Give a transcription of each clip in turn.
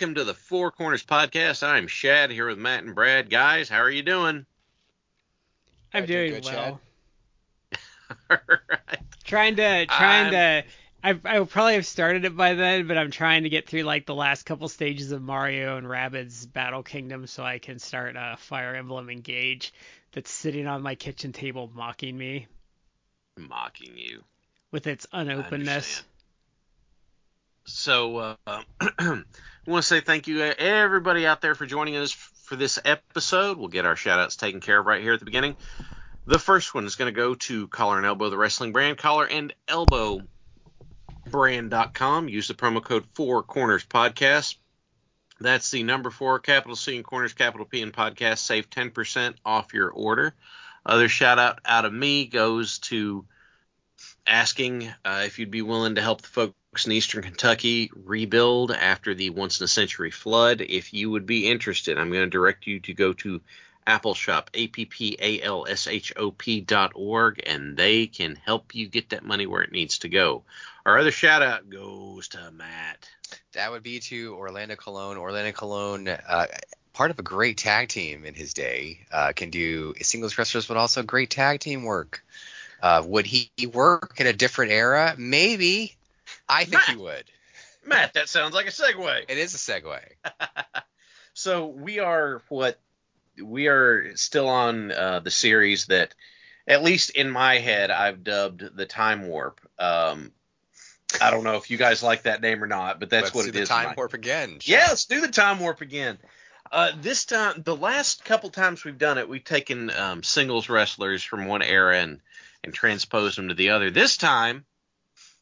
Welcome to the Four Corners Podcast. I'm Shad here with Matt and Brad. Guys, how are you doing? I'm I do doing good, well. All right. Trying to trying I'm- to I I would probably have started it by then, but I'm trying to get through like the last couple stages of Mario and Rabbids Battle Kingdom so I can start uh, Fire Emblem Engage that's sitting on my kitchen table mocking me Mocking you. with its unopenness. understand. So, uh, Want to say thank you, uh, everybody out there, for joining us for this episode. We'll get our shout outs taken care of right here at the beginning. The first one is going to go to Collar and Elbow, the wrestling brand, Collar and Elbow brand.com. Use the promo code Four Corners Podcast. That's the number four, capital C and Corners, capital P and podcast. Save 10% off your order. Other shout out out of me goes to asking uh, if you'd be willing to help the folks in Eastern Kentucky rebuild after the once in a century flood. If you would be interested, I'm going to direct you to go to Appalshop, A P P A L S H O P dot org, and they can help you get that money where it needs to go. Our other shout out goes to Matt. That would be to Orlando Colon. Orlando Colon, uh, part of a great tag team in his day, uh, can do singles wrestlers, but also great tag team work. Uh, would he work in a different era? Maybe. I think he would. Matt, that sounds like a segue. It is a segue. So we are what we are still on uh, the series that, at least in my head, I've dubbed the Time Warp. Um, I don't know if you guys like that name or not, but that's Let's what do it the is. time my- warp again. Yeah, let's do the Time Warp again. Uh, this time, the last couple times we've done it, we've taken um, singles wrestlers from one era and and transposed them to the other. This time,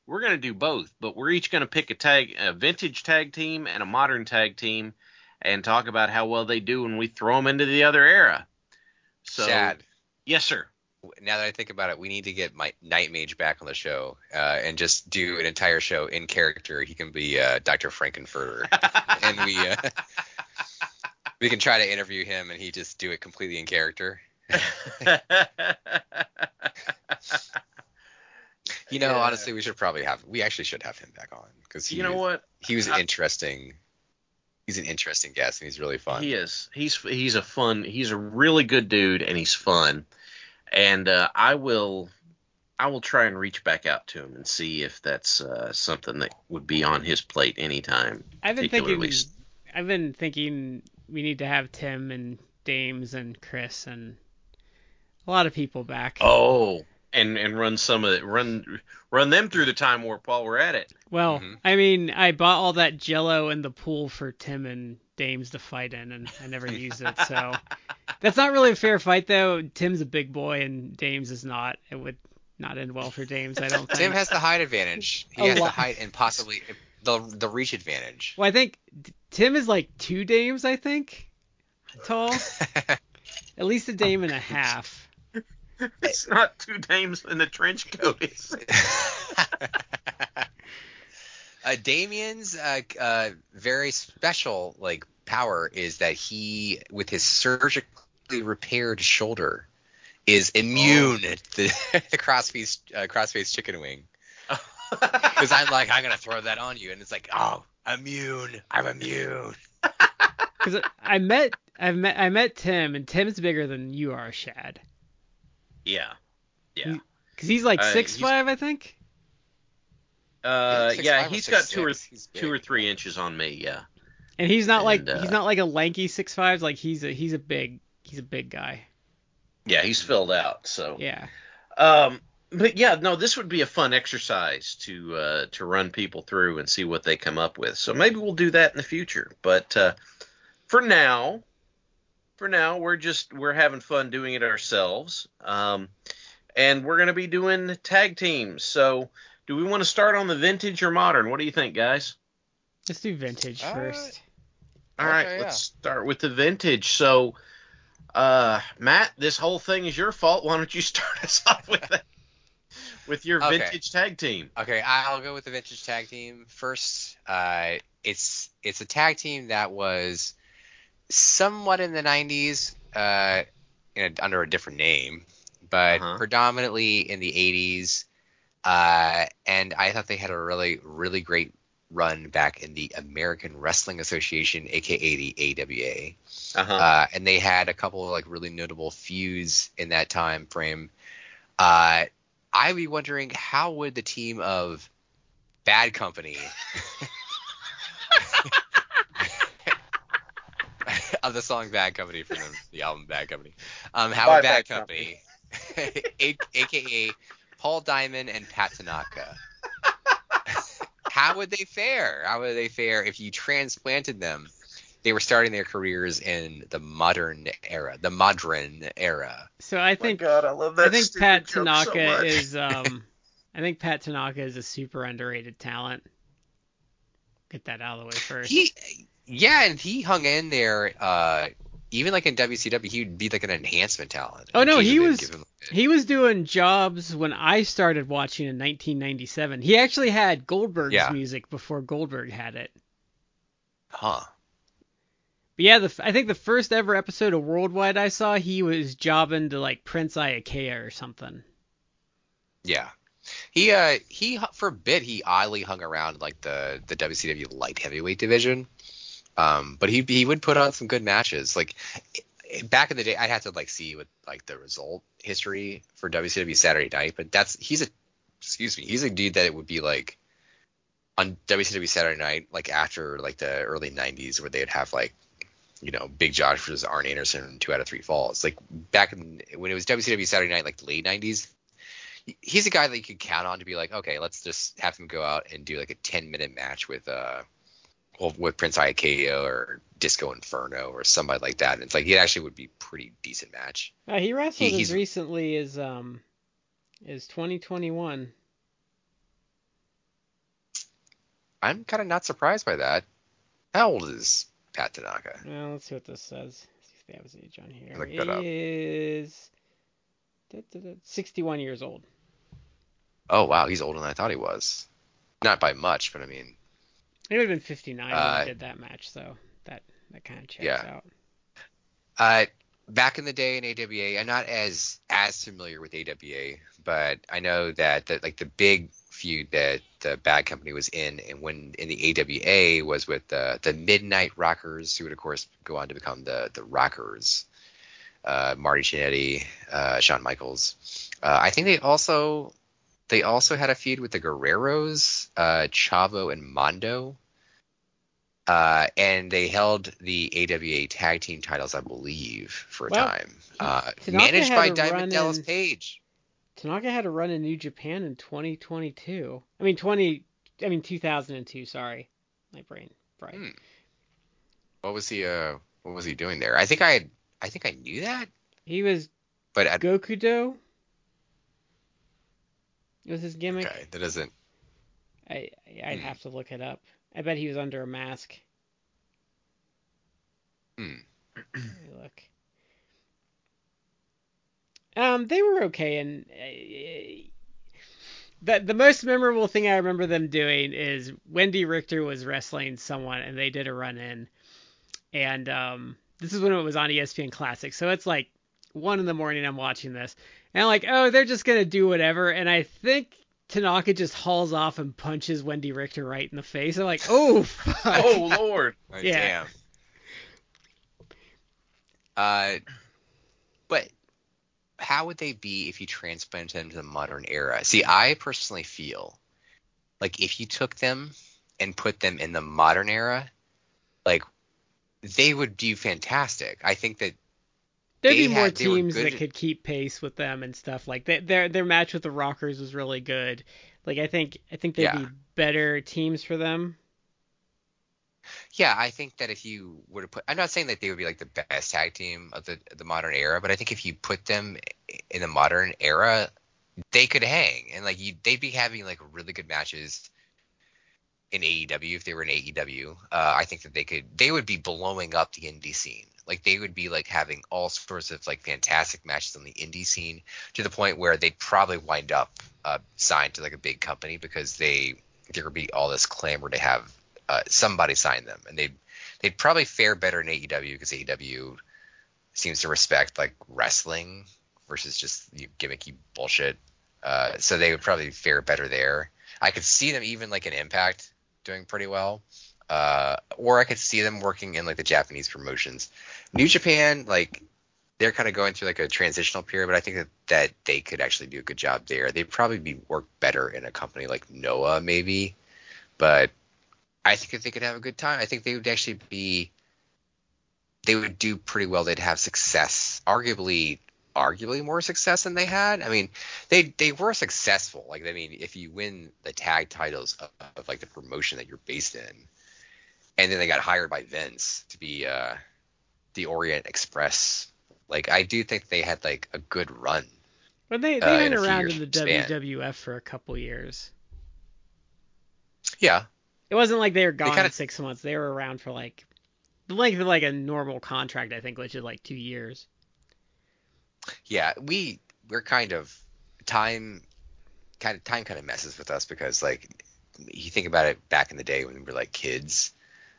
we're going to do both, but we're each going to pick a tag, a vintage tag team and a modern tag team, and talk about how well they do when we throw them into the other era. So, Shad. yes, sir. Now that I think about it, we need to get my Night Mage back on the show uh, and just do an entire show in character. He can be uh, Dr. Frank-N-Furter, and we uh, we can try to interview him, and he just do it completely in character. You know, Yeah. honestly, we should probably have. We actually should have him back on because you know what? He was I- interesting. He's an interesting guest, and he's really fun. He is. He's he's a fun. He's a really good dude, and he's fun. And uh, I will I will try and reach back out to him and see if that's uh, something that would be on his plate anytime. I've been thinking particularly s- I've been thinking we need to have Tim and Dames and Chris and a lot of people back. Oh, and and run some of it. Run run them through the time warp while we're at it. Well, Mhm. I mean, I bought all that Jello in the pool for Tim and Dames to fight in, and I never used it. So that's not really a fair fight, though. Tim's a big boy, and Dames is not. It would not end well for Dames, I don't think. Tim has the height advantage. He A has the height and possibly the the reach advantage. well, I think Tim is like two Dames, I think, tall. At least a Dame and a half. It's not two dames in the trench coat. It's, uh, Damien's uh, uh, very special like power is that he, with his surgically repaired shoulder, is immune to the crossface uh, crossface chicken wing. Because I'm like, I'm gonna throw that on you, and it's like, oh, immune. I'm immune. Because I met, I met, I met Tim, and Tim's bigger than you are, Shad. Yeah, yeah. Because he's like Uh, six he's- five, I think. Uh, Six yeah, he's he's six got two or six. He's two or three inches on me. Yeah. And he's not like uh, he's not like a lanky six five. Like he's a he's a big he's a big guy. Yeah, he's filled out. So Yeah. Um, but yeah, no, this would be a fun exercise to uh, to run people through and see what they come up with. So maybe we'll do that in the future. But uh, for now, for now, we're just we're having fun doing it ourselves. Um, and we're gonna be doing tag teams. So do we want to start on the vintage or modern? What do you think, guys? Let's do vintage Uh, first. All right, Okay, let's start with the vintage. So, uh, Matt, this whole thing is your fault. Why don't you start us off with that, with your Okay. vintage tag team? Okay, I'll go with the vintage tag team first. Uh, it's it's a tag team that was somewhat in the '90s, uh, a, under a different name, but Uh-huh. predominantly in the '80s. Uh, and I thought they had a really really great run back in the American Wrestling Association, aka the AWA. Uh-huh. Uh, and they had a couple of like really notable feuds in that time frame. Uh, I'd be wondering how would the team of Bad Company of the song Bad Company from the, the album Bad Company, um, how By would Bad, Bad Company, A- aka Paul Diamond and Pat Tanaka, how would they fare? How would they fare if you transplanted them? They were starting their careers in the modern era, the modern era. So I my think God, I love I think Pat joke so Tanaka is um I think Pat Tanaka is a super underrated talent. Get that out of the way first. He, yeah, and he hung in there. Uh, even like in WCW, he would be like an enhancement talent. Oh, no, he was- him, He was doing jobs when I started watching in 1997. He actually had Goldberg's Yeah. music before Goldberg had it. huh? But yeah, the, I think the first ever episode of Worldwide I saw, he was jobbing to like Prince Iaukea or something. Yeah. He uh he for a bit he oddly hung around like the the WCW light heavyweight division. Um, but he he would put on some good matches. Like back in the day, I'd have to like see what like the result history for WCW Saturday Night. But that's he's a excuse me he's a dude that it would be like on WCW Saturday Night like after like the early '90s where they'd have like you know Big Josh versus Arn Anderson two out of three falls. Like back in when it was WCW Saturday Night like late '90s he's a guy that you could count on to be like, okay, let's just have him go out and do like a 10 minute match with uh well, with Prince Iaukea or Disco Inferno or somebody like that. And it's like it actually would be a pretty decent match. Uh, he wrestled He- as recently as um as 2021. I'm kind of not surprised by that. How old is Pat Tanaka? Well, let's see what this says. See if they have his age on here. Look that up. He is da, da, da, 61 years old. Oh wow, he's older than I thought he was. Not by much, but I mean, He would have been 59 when Uh, he did that match, so that that kind of checks Yeah. out. Uh, back in the day in AWA, I'm not as as familiar with AWA, but I know that the, like the big feud that the Bad Company was in, and when in the AWA was with the the Midnight Rockers, who would of course go on to become the the Rockers. Uh, Marty Jannetty, uh, Shawn Michaels. Uh, I think they also they also had a feud with the Guerreros, uh, Chavo and Mondo. Uh, and they held the AWA tag team titles, I believe, for a Well, time. Uh, managed by Diamond Dallas in- Page. Tanaka had a run in New Japan in 2022. I mean 20. I mean 2002. Sorry, my brain fried. Hmm. What was he? Uh, what was he doing there? I think I, I think I knew that, He was but I, Gokudo. It was his gimmick. okay, that doesn't. I I'd Hmm. have to look it up. I bet he was under a mask. Hmm. Let me look. Um, they were okay, and uh, the the most memorable thing I remember them doing is Wendi Richter was wrestling someone, and they did a run in, and um, this is when it was on ESPN Classic, so it's like one in the morning. I'm watching this, and I'm like, oh, they're just gonna do whatever, and I think Tanaka just hauls off and punches Wendi Richter right in the face. I'm like, oh, fuck. Oh Lord. Oh, Yeah. Damn. Uh, but how would they be if you transplanted them to the modern era? See, I personally feel like if you took them and put them in the modern era, like they would do fantastic. I think that There'd be more had- teams that could keep pace with them and stuff like that. Their their match with the Rockers was really good. Like I think I think they'd Yeah. be better teams for them. Yeah, I think that if you would have put, I'm not saying that they would be like the best tag team of the the modern era, but I think if you put them in the modern era, they could hang and like you, they'd be having like really good matches in AEW if they were in AEW. Uh, I think that they could, they would be blowing up the indie scene. Like they would be like having all sorts of like fantastic matches on the indie scene to the point where they'd probably wind up uh, signed to like a big company because they there would be all this clamor to have uh, somebody sign them, and they'd they'd probably fare better in AEW because AEW seems to respect like wrestling versus just you gimmicky bullshit. Uh, so they would probably fare better there. I could see them even like an Impact doing pretty well, uh, or I could see them working in like the Japanese promotions. New Japan, like they're kind of going through like a transitional period, but I think that, that they could actually do a good job there. They'd probably be work better in a company like Noah maybe, but I think that they could have a good time. I think they would actually be they would do pretty well. They'd have success, arguably arguably more success than they had. I mean, they they were successful. Like I mean, if you win the tag titles of, of like the promotion that you're based in, and then they got hired by Vince to be uh the Orient Express. Like I do think they had like a good run. But they they Uh, hung in a few around in the span. WWF for a couple years. Yeah, It wasn't like they were gone kinda- six months. They were around for like the length of like a normal contract, I think, which is like two years. yeah. We we're kind of time kind of time kind of messes with us because like you think about it back in the day when we were like kids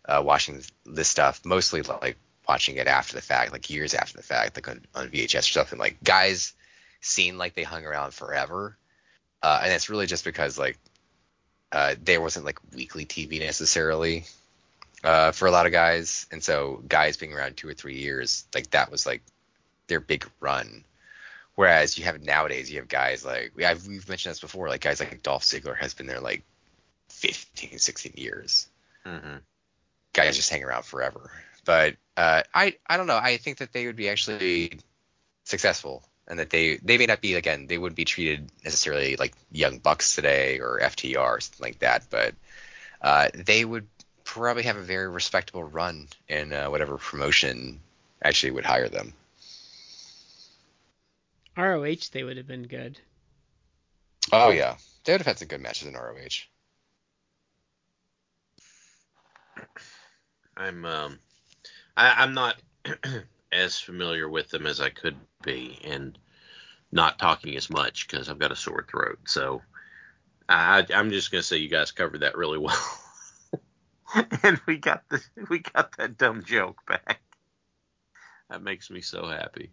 uh, watching this stuff, mostly like watching it after the fact, like years after the fact, like on, on VHS or something. Like guys seem like they hung around forever, uh, and it's really just because like uh, there wasn't like weekly TV necessarily uh, for a lot of guys, and so guys being around two or three years, like that was like their big run. Whereas you have nowadays, you have guys like we have, we've mentioned this before, like guys like Dolph Ziggler has been there like 15, 16 years. Mm-hmm. Guys just hang around forever. But uh, I I don't know. I think that they would be actually successful, and that they they may not be again they wouldn't be treated necessarily like Young Bucks today or FTR or something like that, but uh, they would probably have a very respectable run in uh, whatever promotion actually would hire them. ROH, they would have been good. Oh yeah, they would have had some good matches in ROH. I'm um, I, I'm not as familiar with them as I could be, and not talking as much because I've got a sore throat. So I, I'm just gonna say you guys covered that really well, and we got the we got that dumb joke back. That makes me so happy.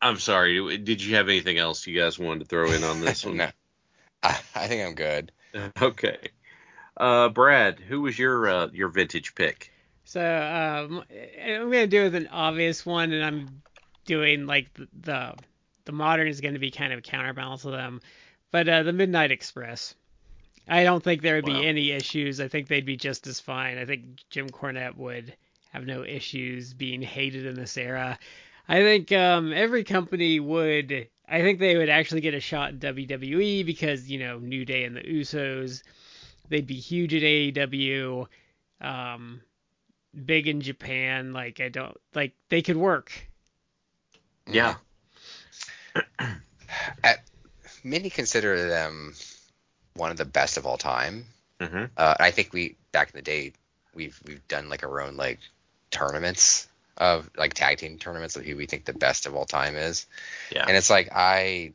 I'm sorry. Did you have anything else you guys wanted to throw in on this one? no, I, I think I'm good. Okay. Uh, Brad, who was your uh, your vintage pick? So um, I'm gonna do with an obvious one, and I'm doing like the the, the modern is gonna be kind of a counterbalance to them, but uh, the Midnight Express. I don't think there would Wow. be any issues. I think they'd be just as fine. I think Jim Cornette would have no issues being hated in this era. I think um, every company would. I think they would actually get a shot in WWE because you know New Day and the Usos. They'd be huge at AEW. Um, big in Japan. Like I don't like they could work. Yeah. At, many consider them one of the best of all time. Mm-hmm. Uh, I think we back in the day we've we've done like our own like tournaments of like tag team tournaments of who we think the best of all time is. Yeah. And it's like I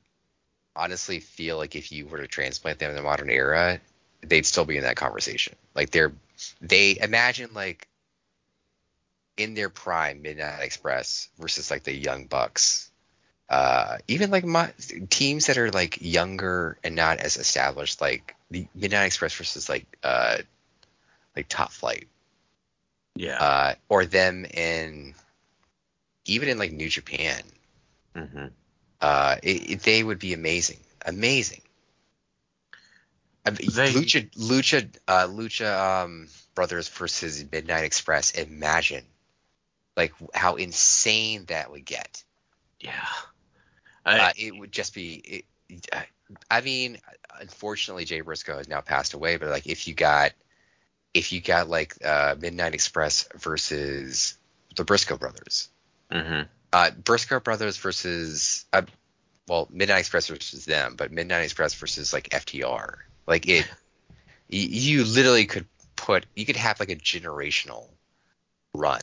honestly feel like if you were to transplant them in the modern era, they'd still be in that conversation. Like they're they imagine like in their prime Midnight Express versus like the Young Bucks. Uh, even like my teams that are like younger and not as established, like the Midnight Express versus like uh like Top Flight, Yeah. uh, or them in even in like New Japan, mm-hmm. uh, it, it- they would be amazing, amazing. I mean, They- Lucha, Lucha, uh, Lucha um, Brothers versus Midnight Express. Imagine like how insane that would get. Yeah. Uh, it would just be. It, I mean, unfortunately, Jay Briscoe has now passed away. But like, if you got, if you got like uh, Midnight Express versus the Briscoe brothers, mm-hmm. uh, Briscoe brothers versus, uh, well, Midnight Express versus them, but Midnight Express versus like FTR, like it, you literally could put, you could have like a generational run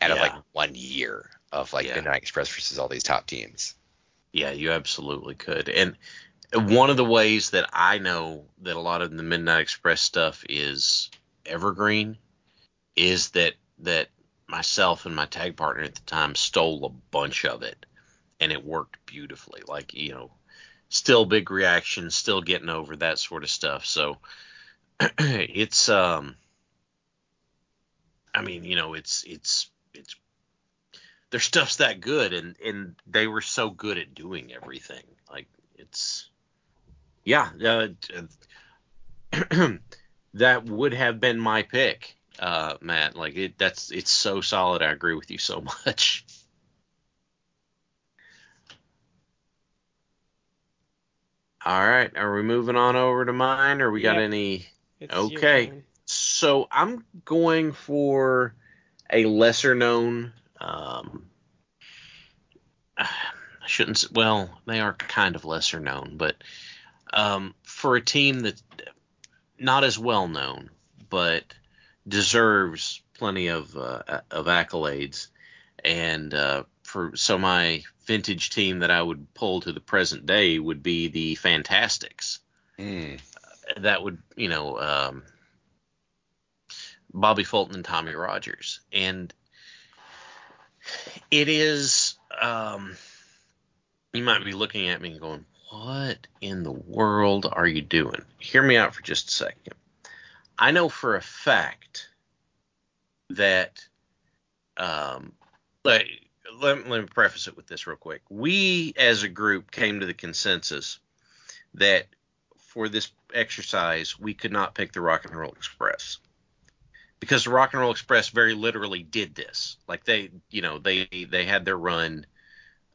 out of like one year of like Yeah. Midnight Express versus all these top teams. Yeah, you absolutely could. And one of the ways that I know that a lot of the Midnight Express stuff is evergreen is that that myself and my tag partner at the time stole a bunch of it and it worked beautifully. Like, you know, still big reaction, still getting over that sort of stuff. So it's um I mean, you know, it's it's it's their stuff's that good and and they were so good at doing everything. Like it's yeah uh, that would have been my pick uh matt. Like it that's it's so solid. I agree with you so much all right are we moving on over to mine or we got Yep. any It's Okay. so I'm going for a lesser known. Um, I shouldn't. Well, they are kind of lesser known, but um, for a team that's not as well known, but deserves plenty of uh, of accolades, and uh, for so my vintage team that I would pull to the present day would be the Fantastics that would you know um, Bobby Fulton and Tommy Rogers, and it is um, you might be looking at me and going, "What in the world are you doing?" Hear me out for just a second. I know for a fact that um, let, let, let me preface it with this real quick. We as a group came to the consensus that for this exercise, we could not pick the Rock and Roll Express because the Rock and Roll Express very literally did this. Like they, you know, they they had their run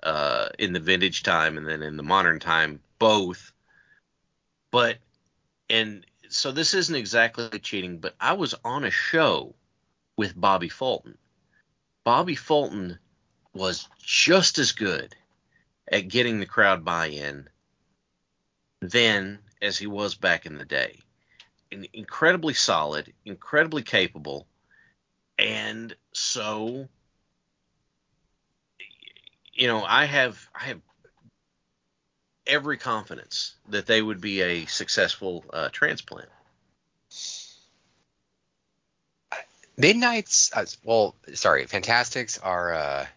uh, in the vintage time and then in the modern time, both. But and so this isn't exactly cheating, but I was on a show with Bobby Fulton. Bobby Fulton was just as good at getting the crowd buy-in then as he was back in the day. In- incredibly solid, incredibly capable, and so you know, I have I have every confidence that they would be a successful uh, transplant. Midnight's uh, well, sorry, Fantastics are uh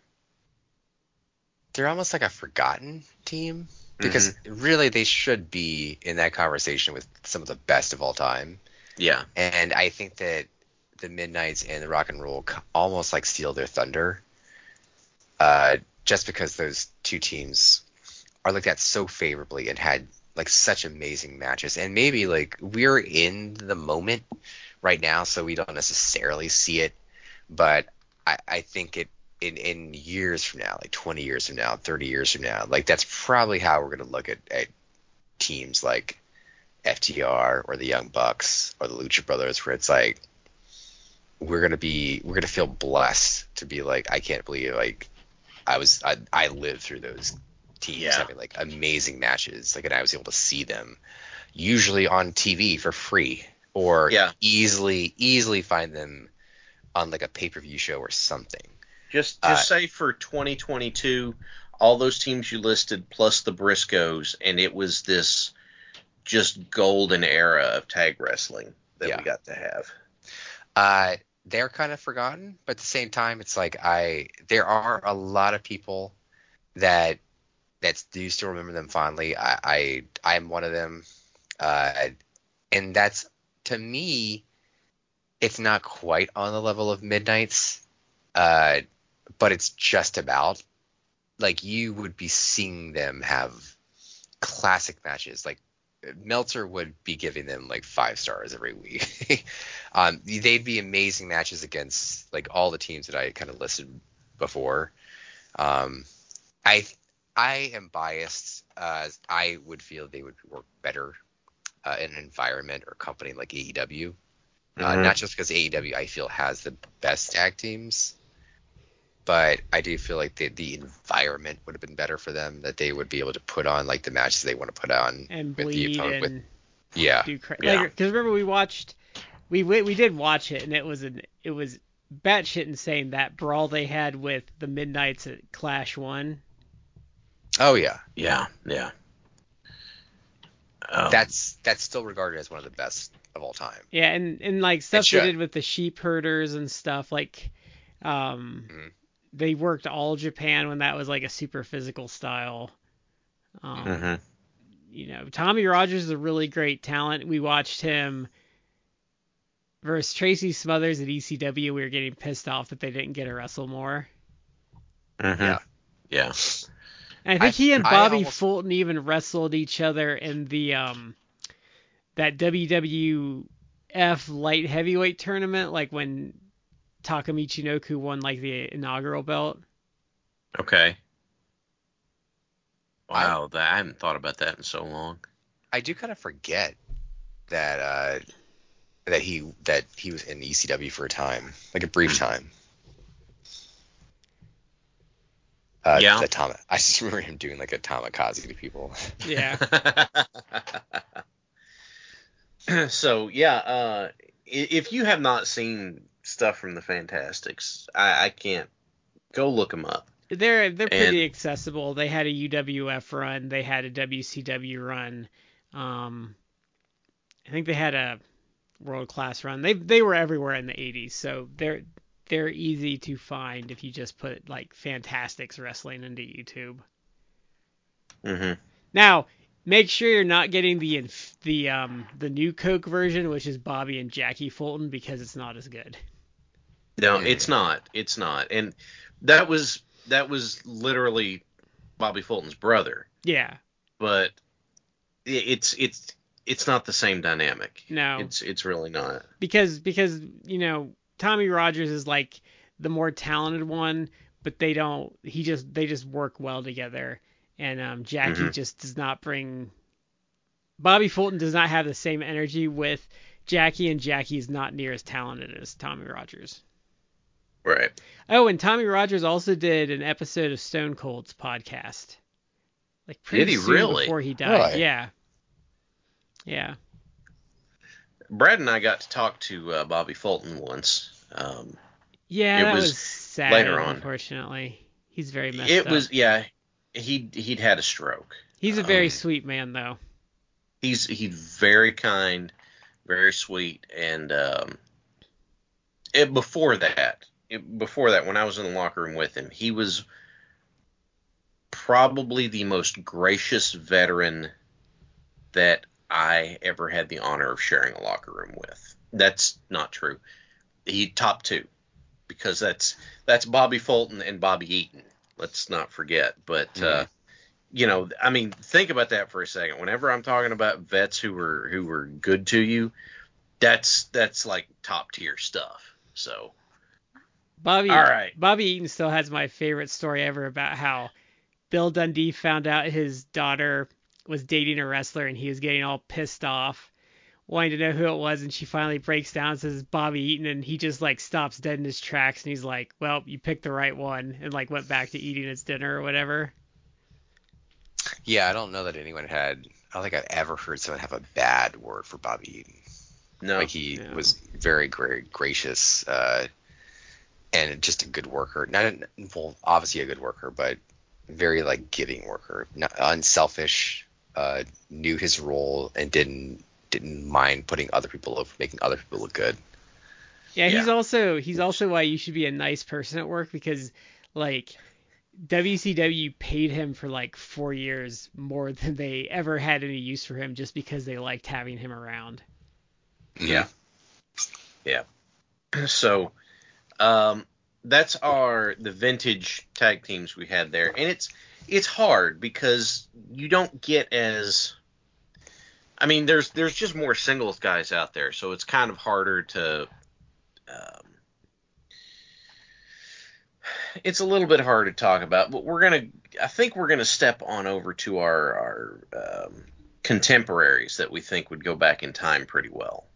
they're almost like a forgotten team because really they should be in that conversation with some of the best of all time. Yeah, And I think that the Midnights and the Rock and Roll almost like steal their thunder. Uh just because those two teams are looked at so favorably and had like such amazing matches. And maybe like we're in the moment right now, so we don't necessarily see it. But I, I think it in in years from now, like 20 years from now, 30 years from now, like that's probably how we're gonna look at, at teams like FTR or the Young Bucks or the Lucha Brothers, where it's like we're gonna be we're gonna feel blessed to be like I can't believe like I was I, I lived through those teams Yeah. having like amazing matches like and I was able to see them usually on TV for free or Yeah. easily easily find them on like a pay-per-view show or something. Just Uh, say for 2022, all those teams you listed plus the Briscoes, and it was this just golden era of tag wrestling that Yeah. we got to have. Uh, they're kind of forgotten, but at the same time, it's like I there are a lot of people that that do still remember them fondly. I, I I'm one of them, uh, and that's to me, it's not quite on the level of Midnight's, uh, but it's just about like you would be seeing them have classic matches like Meltzer would be giving them like five stars every week. um, they'd be amazing matches against like all the teams that I kind of listed before. Um, I I am biased. Uh, I would feel they would work better uh, in an environment or company like AEW. Uh, Mhm. not just because AEW I feel has the best tag teams, but I do feel like the the environment would have been better for them. That they would be able to put on like the matches they want to put on and with the bleed opponent. and With, yeah, do cra- Yeah. like because remember we watched we, we we did watch it and it was an it was batshit insane that brawl they had with the Midnight's at Clash One. oh yeah, Yeah, yeah. Um, that's that's still regarded as one of the best of all time. Yeah, and and like stuff they did with the Sheepherders and stuff like um Mhm. They worked all Japan when that was like a super physical style. Um, mhm. you know, Tommy Rogers is a really great talent. We watched him versus Tracy Smothers at ECW. We were getting pissed off that they didn't get to wrestle more. Mhm. Yeah. Yeah. And I think I- he and Bobby almost- Fulton even wrestled each other in the um that WWF light heavyweight tournament, like when Taka Michinoku won like the inaugural belt. Okay. Wow, that, I haven't thought about that in so long. I do kind of forget that uh, that he that he was in ECW for a time, like a brief time. Uh, Yeah. the Tama- I just remember him doing like a kamikaze to people. Yeah. so yeah, uh, if you have not seen stuff from the Fantastics, I, I can't go look them up. They're they're And- pretty accessible. They had a UWF run, they had a WCW run. Um, I think they had a world class run. They they were everywhere in the 80s, so they're they're easy to find if you just put like Fantastics wrestling into YouTube. hmm Now, make sure you're not getting the the um the new Coke version, which is Bobby and Jackie Fulton, because it's not as good. No, Mhm. it's not. It's not. And that was that was literally Bobby Fulton's brother, Yeah, but it's it's it's not the same dynamic. no. It's it's really not. because because you know Tommy Rogers is like the more talented one, but they don't. He just they just work well together, and um, Jackie Mhm. just does not bring. Bobby Fulton does not have the same energy with Jackie, and Jackie is not near as talented as Tommy Rogers. Right. Oh, and Tommy Rogers also did an episode of Stone Cold's podcast. Like pretty Did he soon really? before he died. Really? Yeah. Yeah. Brad and I got to talk to uh, Bobby Fulton once. Um, Yeah, It that was was, sad, later on. unfortunately. He's very messed it up. was yeah. He he'd had a stroke. He's a very um, sweet man, though. He's he's very kind, very sweet, and um, it, before that, it, before that, when I was in the locker room with him, he was probably the most gracious veteran that I ever had the honor of sharing a locker room with. That's not true. He top two because that's that's Bobby Fulton and Bobby Eaton. Let's not forget. But uh, Mhm. you know, I mean, think about that for a second. Whenever I'm talking about vets who were who were good to you, that's that's like top tier stuff. So Bobby. All right. Bobby Eaton still has my favorite story ever about how Bill Dundee found out his daughter was dating a wrestler and he was getting all pissed off, wanting to know who it was, and she finally breaks down and says Bobby Eaton, and he just like stops dead in his tracks and he's like, "Well, you picked the right one," and like went back to eating his dinner or whatever. Yeah, I don't know that anyone had. I don't think I've ever heard someone have a bad word for Bobby Eaton. no, Like he Yeah. was very great, gracious, uh, and just a good worker. Not well, obviously a good worker, but very like giving worker, not unselfish. Uh, knew his role and didn't didn't mind putting other people over, making other people look good. Yeah, he's Yeah. also he's also why you should be a nice person at work because like WCW paid him for like four years more than they ever had any use for him just because they liked having him around. Yeah. Yeah. So, um, that's our the vintage tag teams we had there, and it's it's hard because you don't get as I mean, there's there's just more singles guys out there, so it's kind of harder to. Um, it's a little bit hard to talk about, but we're gonna. I think we're gonna step on over to our our um, contemporaries that we think would go back in time pretty well.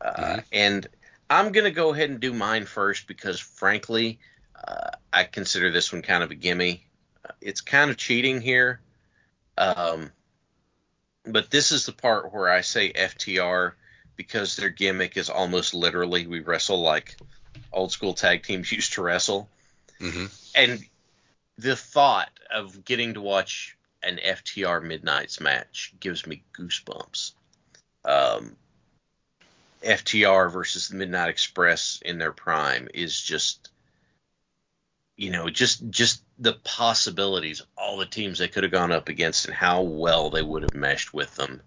Uh, Mhm. And I'm gonna go ahead and do mine first because, frankly, uh, I consider this one kind of a gimme. Uh, It's kind of cheating here. Um, but this is the part where I say FTR because their gimmick is almost literally we wrestle like old school tag teams used to wrestle. hmm And the thought of getting to watch an FTR Midnight's match gives me goosebumps. Um, FTR versus the Midnight Express in their prime is just, you know, just just the possibilities, all the teams they could have gone up against, and how well they would have meshed with them.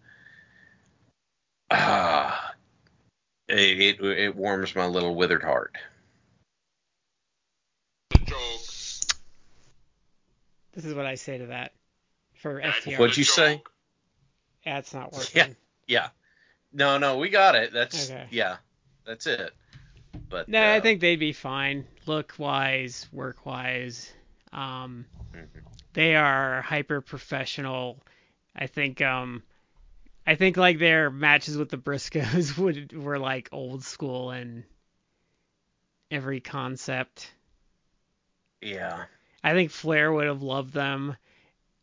Ah, it it, it warms my little withered heart. This is what I say to that for FTR. What'd you say? That's not working. Yeah. Yeah. No, no, we got it. That's Okay. yeah. That's it. But No, uh, I think they'd be fine, look wise, work wise. Um, they are hyper professional. I think um, I think like their matches with the Briscoes would were like old school and every concept. yeah. I think Flair would have loved them.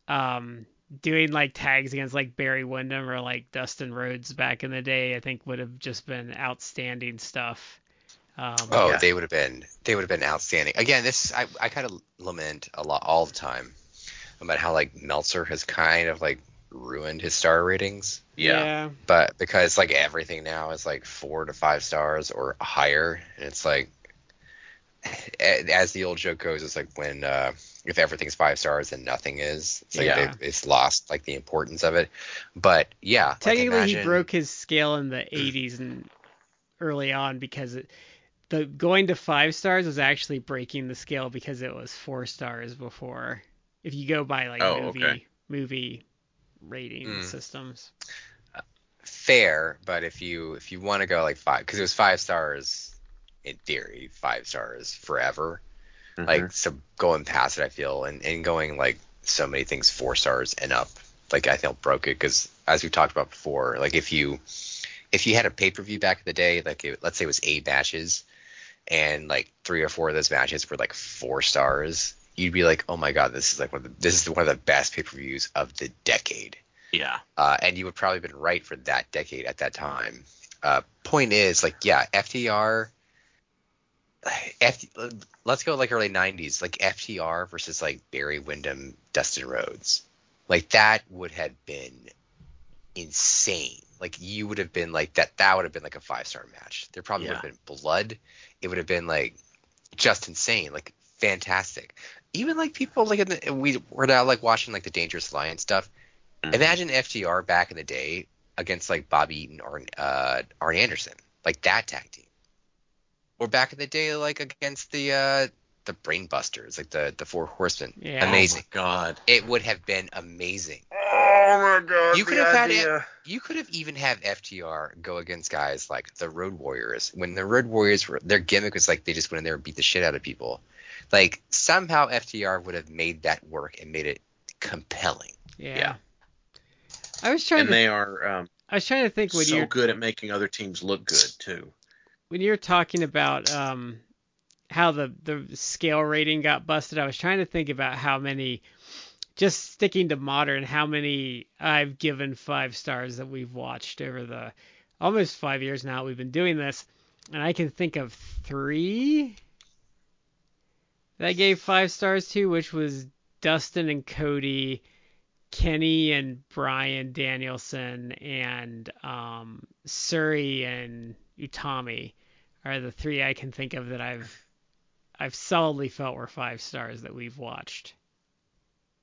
Um, doing like tags against like Barry Windham or like Dustin Rhodes back in the day, I think would have just been outstanding stuff. Um, Oh, Yeah. they would have been they would have been outstanding. Again, this I I kind of lament a lot all the time about how like Meltzer has kind of like ruined his star ratings. Yeah. But because like everything now is like four to five stars or higher, and it's like as the old joke goes, it's like when uh, if everything's five stars and nothing is, it's like Yeah. it, it's lost like the importance of it. But yeah, like, Technically, he broke his scale in the 80s and early on because it, the going to five stars was actually breaking the scale because it was four stars before. If you go by like Oh, movie okay. movie rating Mm. systems. fair, but if you if you want to go like five, because it was five stars in theory, five stars forever. Mhm. Like so going past it, I feel, and and going like so many things four stars and up, like I felt broke it because as we talked about before, like if you if you had a pay per view back in the day, like it, let's say it was eight matches, and like three or four of those matches were like four stars, you'd be like, oh my god, this is like one of the, this is one of the best pay per views of the decade yeah. uh, and you would probably been right for that decade at that time. Uh, point is, like, yeah, FTR. F, let's go like early '90s, like FTR versus like Barry Windham, Dustin Rhodes, like that would have been insane. Like you would have been like that. That would have been like a five star match. There probably would have been blood. It would have been like just insane, like fantastic. Even like people like in the, we were now like watching like the Dangerous Alliance stuff. Mhm. Imagine FTR back in the day against like Bobby Eaton or uh, Arn Anderson, like that tag team. Or back in the day, like against the uh, the Brainbusters, like the the Four Horsemen. Yeah. Amazing. Oh my god. It would have been amazing. Oh my god. You could have had idea. You could have even have FTR go against guys like the Road Warriors. When the Road Warriors were their gimmick was like they just went in there and beat the shit out of people. Like somehow FTR would have made that work and made it compelling. Yeah. Yeah. I was trying And to they are um, I was trying to think when so you're good at making other teams look good too. When you're talking about um how the the scale rating got busted, I was trying to think about how many just sticking to modern, how many I've given five stars that we've watched over the almost five years now we've been doing this, and I can think of three that I gave five stars to, which was Dustin and Cody, Kenny and Bryan Danielson, and um, Surrey and Utami are the three I can think of that I've I've solidly felt were five stars that we've watched.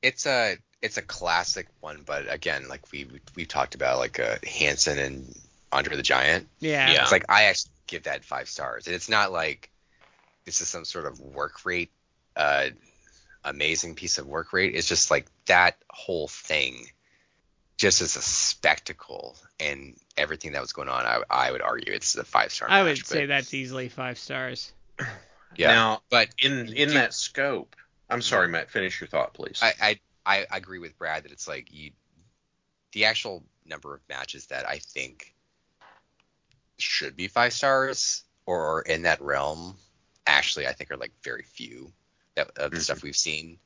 It's a it's a classic one, but again, like we we, we talked about, like uh, Hansen and Andre the Giant. Yeah. Yeah. It's like I actually give that five stars, and it's not like this is some sort of work rate, uh, amazing piece of work rate. It's just like that whole thing just as a spectacle and everything that was going on, I, I would argue it's a five star. I would say that's easily five stars. Yeah, Now, but in in do- that scope, I'm sorry, Matt. Finish your thought, please. I, I I agree with Brad that it's like you the actual number of matches that I think should be five stars or in that realm actually I think are like very few that, of the Mhm. stuff we've seen.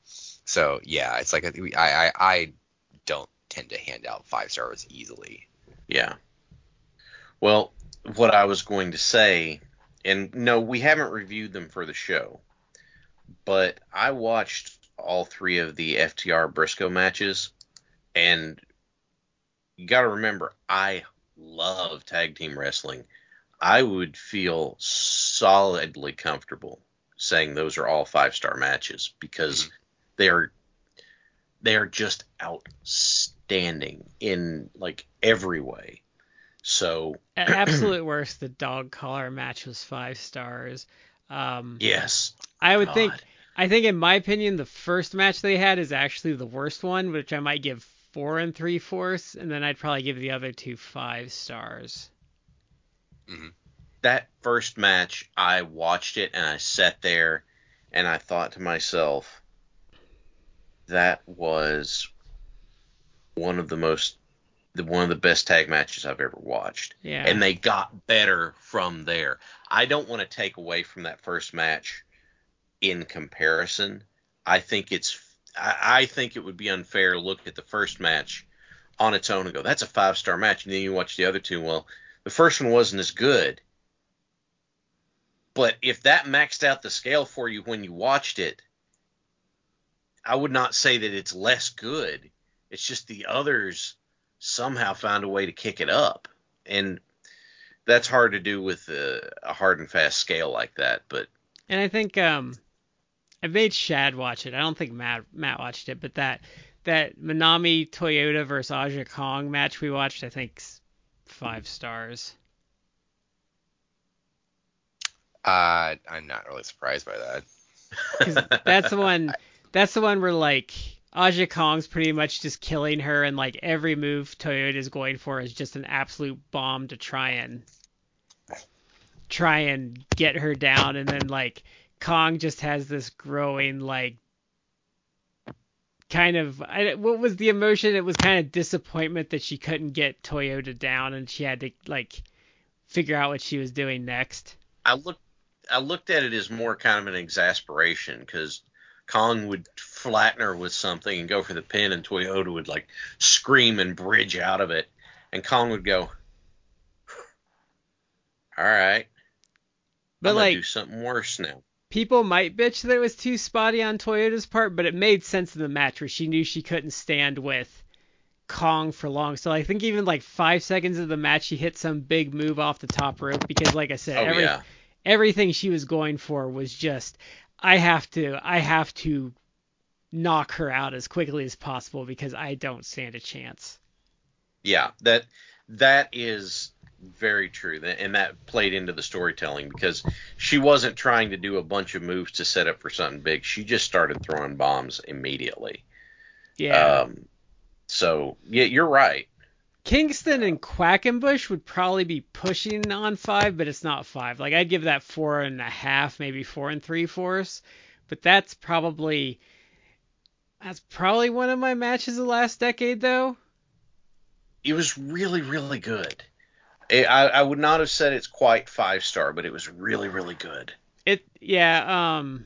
So yeah, it's like a, I, I I don't tend to hand out five stars easily. Yeah. Well, what I was going to say, and no, we haven't reviewed them for the show, but I watched all three of the FTR Briscoe matches, and you got to remember, I love tag team wrestling. I would feel solidly comfortable saying those are all five star matches because mm-hmm. they are they are just outstanding in like every way. So At absolute worst, the dog collar match was five stars. Um, yes, I would think. I think, in my opinion, the first match they had is actually the worst one, which I might give four and three fourths, and then I'd probably give the other two five stars. that first match, I watched it and I sat there and I thought to myself, that was one of the most, the one of the best tag matches I've ever watched. Yeah. and they got better from there. I don't want to take away from that first match in comparison. I think it's I, I think it would be unfair to look at the first match on its own and go, that's a five star match, and then you watch the other two. Well, the first one wasn't as good. But if that maxed out the scale for you when you watched it, I would not say that it's less good. It's just the others somehow found a way to kick it up. And that's hard to do with a, a hard and fast scale like that. But And I think um, I've made Shad watch it. I don't think Matt Matt watched it, but that that Manami Toyota versus Aja Kong match we watched, I think five stars. Uh, I'm not really surprised by that. that's the one. That's the one where like Aja Kong's pretty much just killing her, and like every move Toyota is going for is just an absolute bomb to try and try and get her down, and then like Kong just has this growing like kind of I, what was the emotion? It was kind of disappointment that she couldn't get Toyota down, and she had to like figure out what she was doing next. I looked I looked at it as more kind of an exasperation because Kong would flatten her with something and go for the pin, and Toyota would like scream and bridge out of it, and Kong would go, "All right, But I'm like do something worse now." people might bitch that it was too spotty on Toyota's part, but it made sense in the match where she knew she couldn't stand with Kong for long. So I think even like five seconds of the match, she hit some big move off the top rope because, like I said, Oh every, yeah, everything she was going for was just I have to I have to knock her out as quickly as possible because I don't stand a chance. yeah. That that is very true, and that played into the storytelling because she wasn't trying to do a bunch of moves to set up for something big. She just started throwing bombs immediately. Yeah. Um, so yeah, you're right. Kingston and Quackenbush would probably be pushing on five, but it's not five. Like I'd give that four and a half, maybe four and three fourths. But that's probably that's probably one of my matches of last decade though. It was really, really good. I, I I would not have said it's quite five star, but it was really, really good. It yeah, um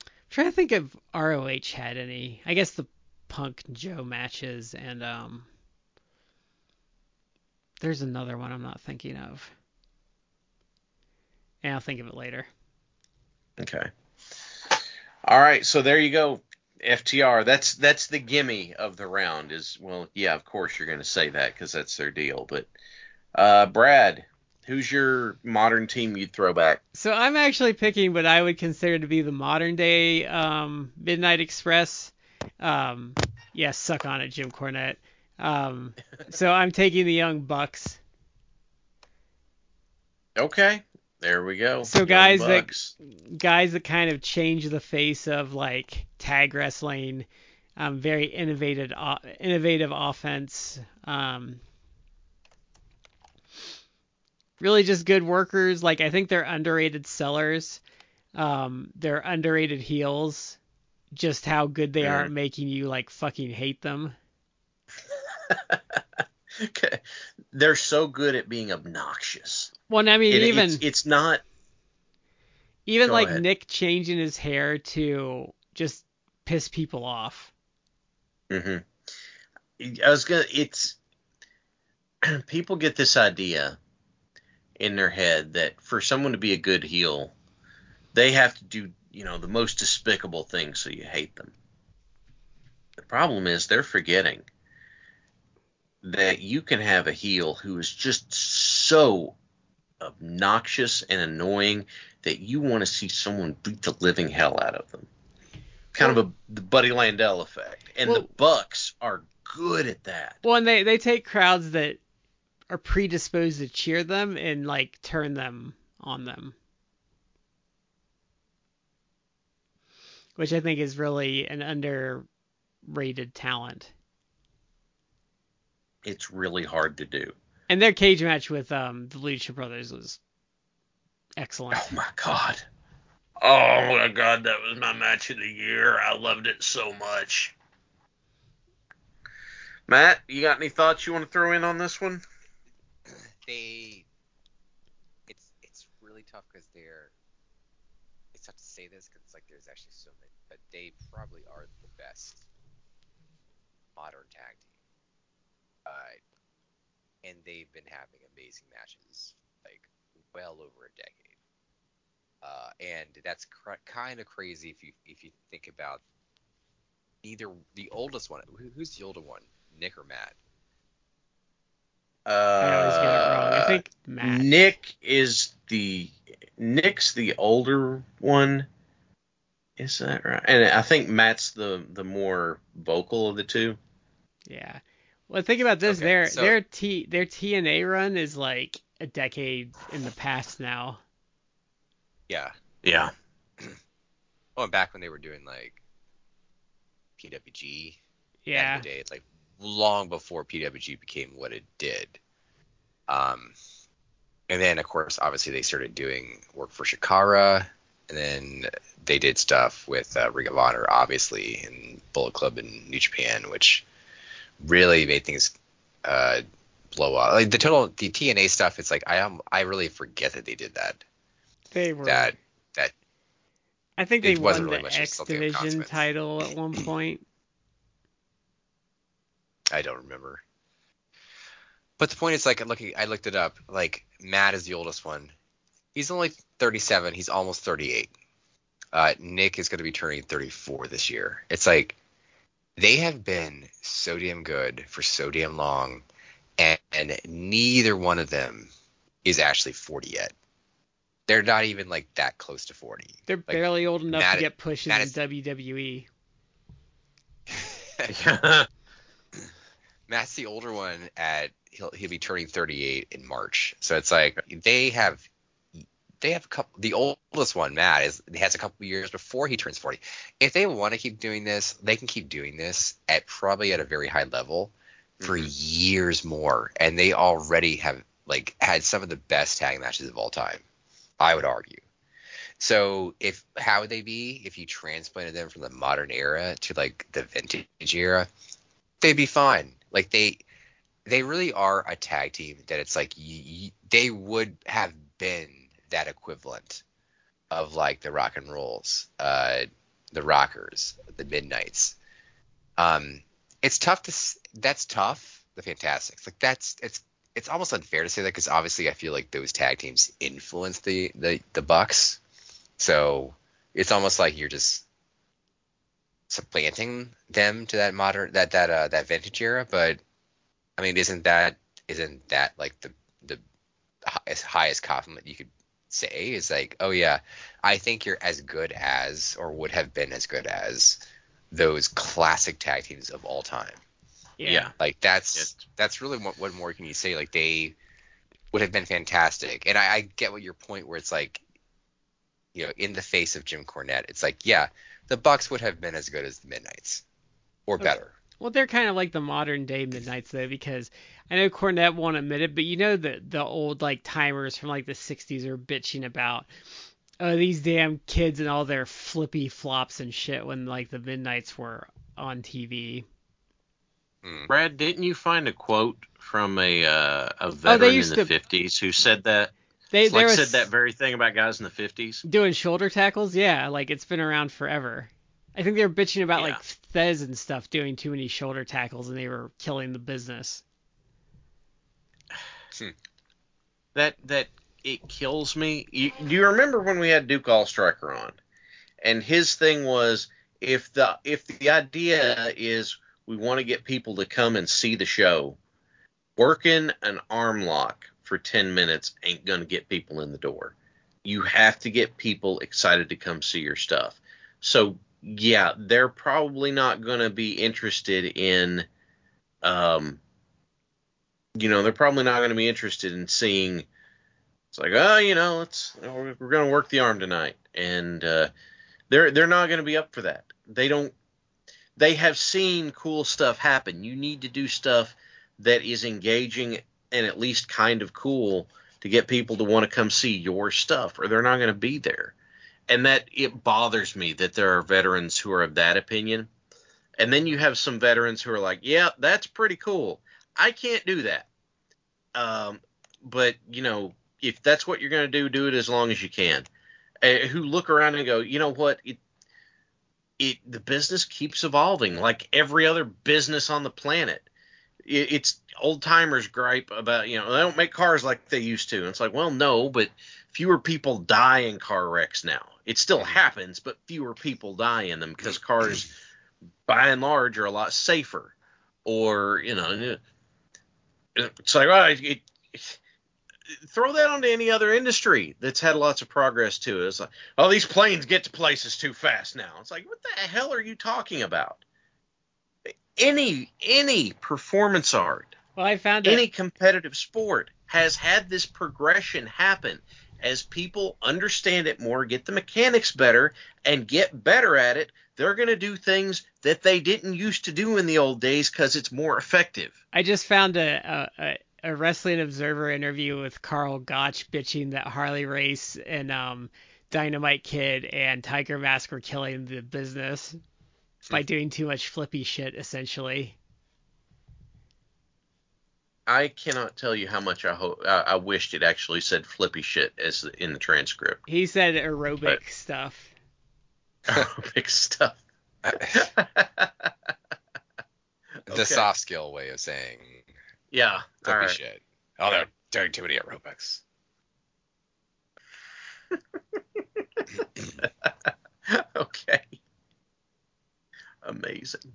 I'm trying to think if ROH had any. I guess the Punk Joe matches and um there's another one I'm not thinking of. And I'll think of it later. Okay. All right, so there you go. FTR. That's that's the gimme of the round. Is well, yeah, of course you're going to say that because that's their deal. But uh, Brad, who's your modern team you'd throw back? So I'm actually picking what I would consider to be the modern day um, Midnight Express. Um, yeah, suck on it, Jim Cornette. Um, so I'm taking the Young Bucks. Okay, there we go. So Young guys that- Guys that kind of change the face of like tag wrestling. Um, very innovative, o- innovative offense. Um, really just good workers. Like I think they're underrated sellers. Um, they're underrated heels. Just how good they are Mm. at making you like fucking hate them. Okay. They're so good at being obnoxious. Well, I mean, It- even it's, it's not. even go like ahead. Nick changing his hair to just piss people off. Mm-hmm. I was gonna. It's people get this idea in their head that for someone to be a good heel, they have to do you know the most despicable things so you hate them. The problem is they're forgetting that you can have a heel who is just so obnoxious and annoying that you want to see someone beat the living hell out of them. Kind of a the Buddy Landel effect. And Well- the Bucks are good at that. Well, and they they take crowds that are predisposed to cheer them and like turn them on them. Which I think is really an underrated talent. It's really hard to do. And their cage match with um the Lucha Brothers was excellent. Oh my god. Oh my god, that was my match of the year. I loved it so much. Matt, you got any thoughts you want to throw in on this one? they it's it's really tough because they're it's tough to say this because it's like there's actually so many but they probably are the best modern tag team uh and they've been having amazing matches like well over a decade uh and that's cr- kind of crazy if you if you think about either the oldest one who, who's the older one nick or matt Uh, I always get it wrong. I think Matt. Nick is the Nick's the older one. Is that right? And I think Matt's the the more vocal of the two. Yeah. Well, think about this. Okay, their so- their T their TNA run is like a decade in the past now. yeah Yeah. Oh, and back when they were doing like PWG back in Yeah. the day, it's like long before PWG became what it did. Um, and then of course, obviously they started doing work for Chikara, and then they did stuff with uh, Ring of Honor, obviously, and Bullet Club in New Japan, which really made things uh, blow up. Like the total the TNA stuff, it's like I am I really forget that they did that. They were. That that I think they won really the X Division title at one point. I don't remember. But the point is, like, looking, I looked it up. Like, Matt is the oldest one. He's only 37. He's almost 38. Uh, Nick is going to be turning 34 this year. It's like they have been so damn good for so damn long, and, and neither one of them is actually 40 yet. They're not even like that close to 40. They're Like, barely old enough Matt- to get pushes Matt in is- WWE. Matt's the older one at he'll he'll be turning 38 in March. So it's like they have they have a couple the oldest one, Matt, is has a couple years before he turns 40. If they want to keep doing this, they can keep doing this at probably at a very high level for mm-hmm. years more. And they already have like had some of the best tag matches of all time. I would argue. So if how would they be if you transplanted them from the modern era to like the vintage era? They'd be fine. Like they they really are a tag team that it's like y y they would have been that equivalent of like the rock and rolls, uh, the rockers, the midnights. Um, it's tough to that's tough. The Fantastics, like that's it's it's almost unfair to say that because obviously I feel like those tag teams influence the the the Bucks, so it's almost like you're just supplanting them to that modern that that uh that vintage era. But I mean, isn't that isn't that like the the highest, highest compliment you could say is like, oh yeah, I think you're as good as or would have been as good as those classic tag teams of all time. Yeah. Like that's Yes. that's really what, what more can you say? Like they would have been fantastic. And I, I get what your point where it's like, you know, in the face of Jim Cornette, it's like, yeah, the Bucks would have been as good as the Midnights. or better. Well, they're kind of like the modern day Midnights though, because I know Cornette won't admit it, but you know the the old like timers from like the '60s are bitching about oh these damn kids and all their flippy flops and shit when like the Midnights were on TV. Mm. Brad, didn't you find a quote from a uh, a Oh, veteran in the to- 50s who said that They like there said that very thing about guys in the 50s? doing shoulder tackles, yeah, like it's been around forever. I think they were bitching about Yeah. like Fez and stuff doing too many shoulder tackles and they were killing the business. Hmm. That that it kills me. You, do you remember when we had Duke Allstriker on, and his thing was if the if the idea is we want to get people to come and see the show, working an arm lock for 10 minutes ain't going to get people in the door. You have to get people excited to come see your stuff. So, yeah, they're probably not going to be interested in um you know, they're probably not going to be interested in seeing it's like, oh, you know, it's we're, we're going to work the arm tonight and uh they're they're not going to be up for that. They don't they have seen cool stuff happen. You need to do stuff that is engaging and at least kind of cool to get people to want to come see your stuff or they're not going to be there. And that it bothers me that there are veterans who are of that opinion. And then you have some veterans who are like, "Yeah, that's pretty cool. I can't do that." Um but, you know, if that's what you're going to do, do it as long as you can. Uh, who look around and go, "You know what? It it the business keeps evolving like every other business on the planet. It, it's old timers gripe about you know they don't make cars like they used to. And it's like, well, no, but fewer people die in car wrecks now. It still mm-hmm. happens, but fewer people die in them because mm-hmm. cars, by and large, are a lot safer. Or you know, uh, it's like, well, it, it, throw that onto any other industry that's had lots of progress to it. It's like, oh, these planes get to places too fast now. It's like, what the hell are you talking about? Any any performance art, Well, I found it. any competitive sport has had this progression happen as people understand it more, get the mechanics better, and get better at it. They're going to do things that they didn't used to do in the old days because it's more effective. I just found a, a a- a Wrestling Observer interview with Karl Gotch bitching that Harley Race and um Dynamite Kid and Tiger Mask were killing the business by doing too much flippy shit, essentially. I cannot tell you how much I hope I, I wished it actually said flippy shit as in the transcript. He said aerobic But- stuff. Big stuff. the Okay. soft skill way of saying Yeah. Flippy right. shit. Oh, they're doing too many aerobics. okay. Amazing.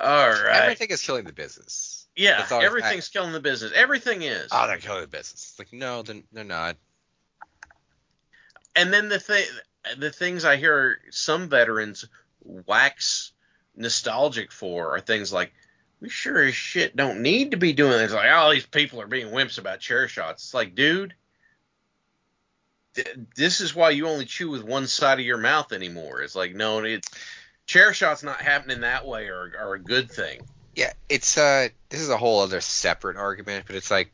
All right. Everything is killing the business. Yeah. Everything's killing the business. Everything is. Oh, they're killing the business. It's like, no, they're, they're not. and then the thing, the things I hear some veterans wax nostalgic for are things like, we sure as shit don't need to be doing this. Like, oh, these people are being wimps about chair shots. It's like, dude, th- this is why you only chew with one side of your mouth anymore. It's like, no, it's chair shots not happening that way are, are a good thing. Yeah, it's uh, this is a whole other separate argument, but it's like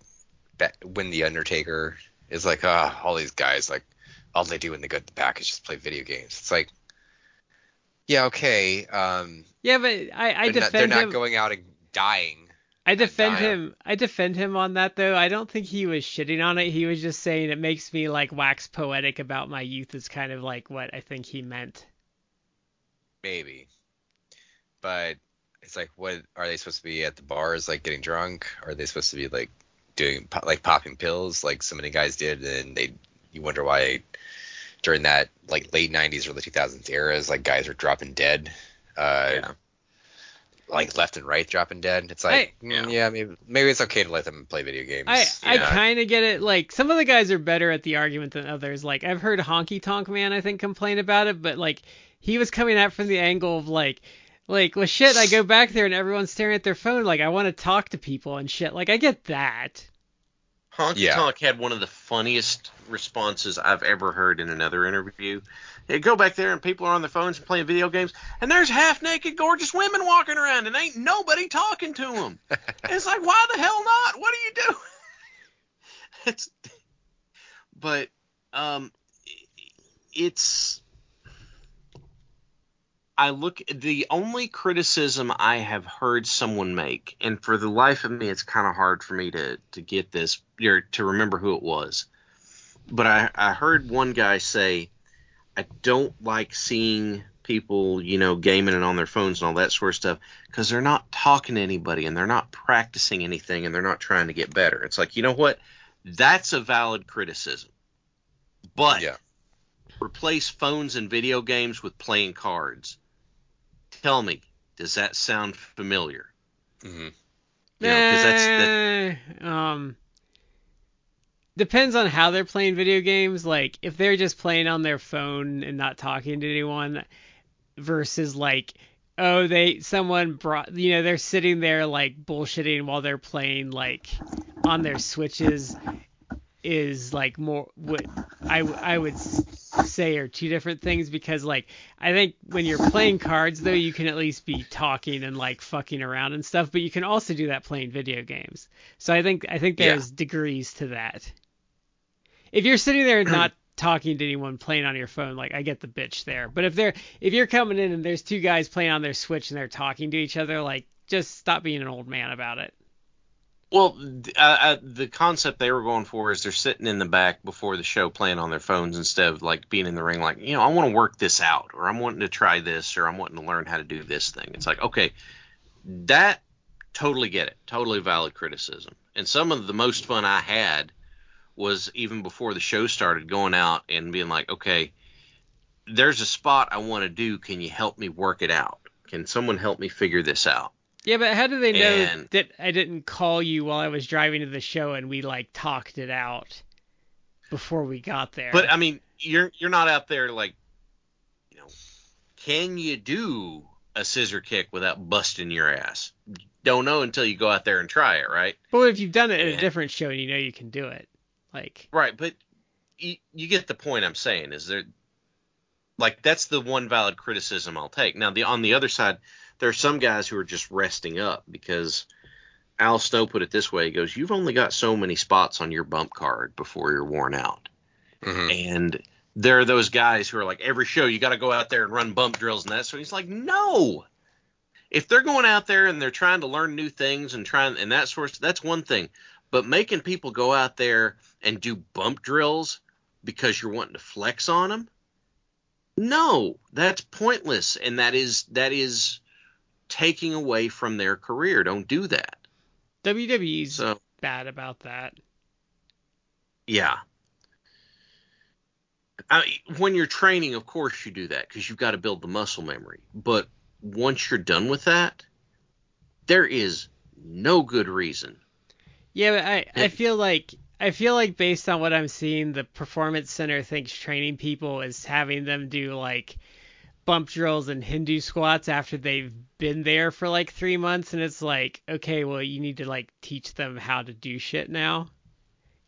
when the Undertaker is like, ah, all these guys like, all they do when they go to the back is just play video games. It's like, yeah, okay, um, Yeah, but I, I they're, not, they're not him. going out and dying. I defend dying. him. I defend him on that though. I don't think he was shitting on it. He was just saying it makes me like wax poetic about my youth. Is kind of like what I think he meant. maybe. But it's like, what are they supposed to be at the bars, like getting drunk? Are they supposed to be like doing like popping pills, like so many guys did? And they, you wonder why during that like late '90s, early 2000s eras, like guys were dropping dead, uh, Yeah. like left and right dropping dead. It's like, I- mm, yeah, maybe maybe it's okay to let them play video games. I I kind of get it. Like some of the guys are better at the argument than others. Like I've heard Honky Tonk Man I think complain about it, but like he was coming at from the angle of like like well shit. I go back there and everyone's staring at their phone. Like I want to talk to people and shit. Like I get that. Honky Yeah. Tonk had one of the funniest responses I've ever heard in another interview. They go back there and people are on their phones and playing video games, and there's half naked, gorgeous women walking around, and ain't nobody talking to them. it's like, why the hell not? What do you do? it's, but um, it's. I look the only criticism I have heard someone make, and for the life of me, it's kind of hard for me to to get this or to remember who it was. But I I heard one guy say, I don't like seeing people, you know, gaming and on their phones and all that sort of stuff because they're not talking to anybody and they're not practicing anything and they're not trying to get better. It's like, you know what? That's a valid criticism. But Yeah. replace phones and video games with playing cards. Tell me, does that sound familiar? hmm You know, 'cause that's that, Eh, um depends on how they're playing video games. Like if they're just playing on their phone and not talking to anyone, versus like oh they someone brought you know they're sitting there like bullshitting while they're playing like on their switches is like more what I I would say are two different things because like I think when you're playing cards though you can at least be talking and like fucking around and stuff but you can also do that playing video games. So I think I think Yeah. there's degrees to that. If you're sitting there and not talking to anyone playing on your phone like I get the bitch there. But if they're if you're coming in and there's two guys playing on their switch and they're talking to each other like just stop being an old man about it well, th- the concept they were going for is they're sitting in the back before the show playing on their phones instead of like being in the ring, like, you know, I want to work this out, or I'm wanting to try this, or I'm wanting to learn how to do this thing. It's like, okay, that totally get it, totally valid criticism. And some of the most fun I had was even before the show started, going out and being like, okay, there's a spot I want to do. Can you help me work it out? Can someone help me figure this out? Yeah, but how do they know And- that I didn't call you while I was driving to the show and we like talked it out before we got there? But I mean, you're you're not out there like, you know, can you do a scissor kick without busting your ass? Don't know until you go out there and try it, right? but if you've done it at Yeah. a different show and you know you can do it, like Right, but you, you get the point I'm saying. Is there like that's the one valid criticism I'll take. Now the on the other side, there are some guys who are just resting up because Al Snow put it this way. He goes, "You've only got so many spots on your bump card before you're worn out." hmm And there are those guys who are like, every show you got to go out there and run bump drills and that. So he's like, no. If they're going out there and they're trying to learn new things and trying and that sort of that's one thing. But making people go out there and do bump drills because you're wanting to flex on them, no, that's pointless, and that is that is taking away from their career. Don't do that. WWE's So bad about that. Yeah. I, when you're training, of course you do that because you've got to build the muscle memory. But once you're done with that, there is no good reason. Yeah, but I I feel like I feel like based on what I'm seeing, the performance center thinks training people is having them do like bump drills and Hindu squats after they've been there for like three months, and it's like, okay, well, you need to like teach them how to do shit now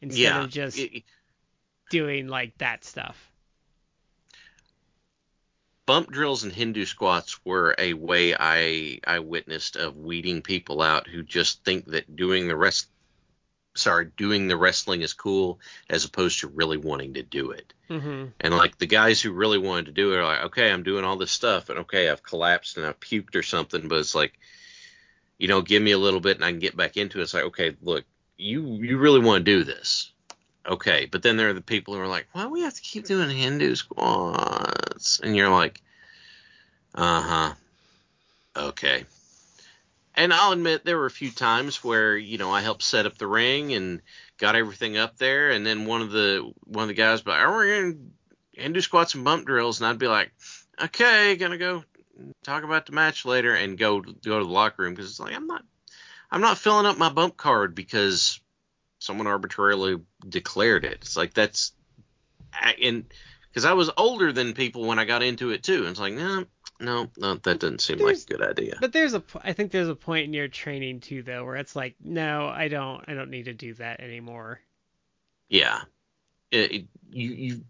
instead yeah. of just it- doing like that stuff. bump drills and Hindu squats were a way I I witnessed of weeding people out who just think that doing the rest sorry, doing the wrestling is cool as opposed to really wanting to do it. hmm And like the guys who really wanted to do it are like, okay, I'm doing all this stuff, and okay, I've collapsed and I've puked or something, but it's like, you know, give me a little bit and I can get back into it. It's like, okay, look, you you really want to do this, okay? But then there are the people who are like, why do we have to keep doing Hindu squats? And you're like, uh huh, okay. And I'll admit there were a few times where you know I helped set up the ring and got everything up there, and then one of the one of the guys, but are we gonna Hindu squats and bump drills? And I'd be like, okay, gonna go talk about the match later, and go go to the locker room because it's like I'm not I'm not filling up my bump card because someone arbitrarily declared it. It's like that's and because I was older than people when I got into it too, and it's like no. No, no, that doesn't seem like a good idea. But there's a, I think there's a point in your training too though where it's like, no, I don't I don't need to do that anymore. Yeah, it, it, you you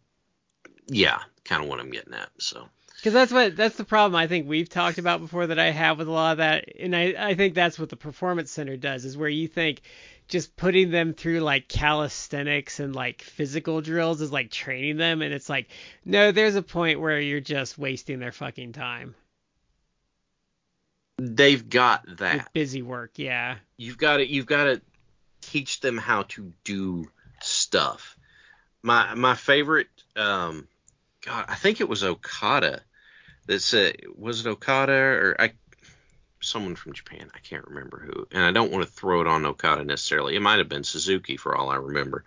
yeah, kind of what I'm getting at. So Because that's what that's the problem I think we've talked about before that I have with a lot of that, and I I think that's what the performance center does is where you think just putting them through like calisthenics and like physical drills is like training them, and it's like no, there's a point where you're just wasting their fucking time they've got with that. busy work. Yeah. You've got to you've got to teach them how to do stuff. My my favorite um God, I think it was Okada that said was it Okada or I someone from Japan, I can't remember who. And I don't want to throw it on Okada necessarily. It might have been Suzuki for all I remember.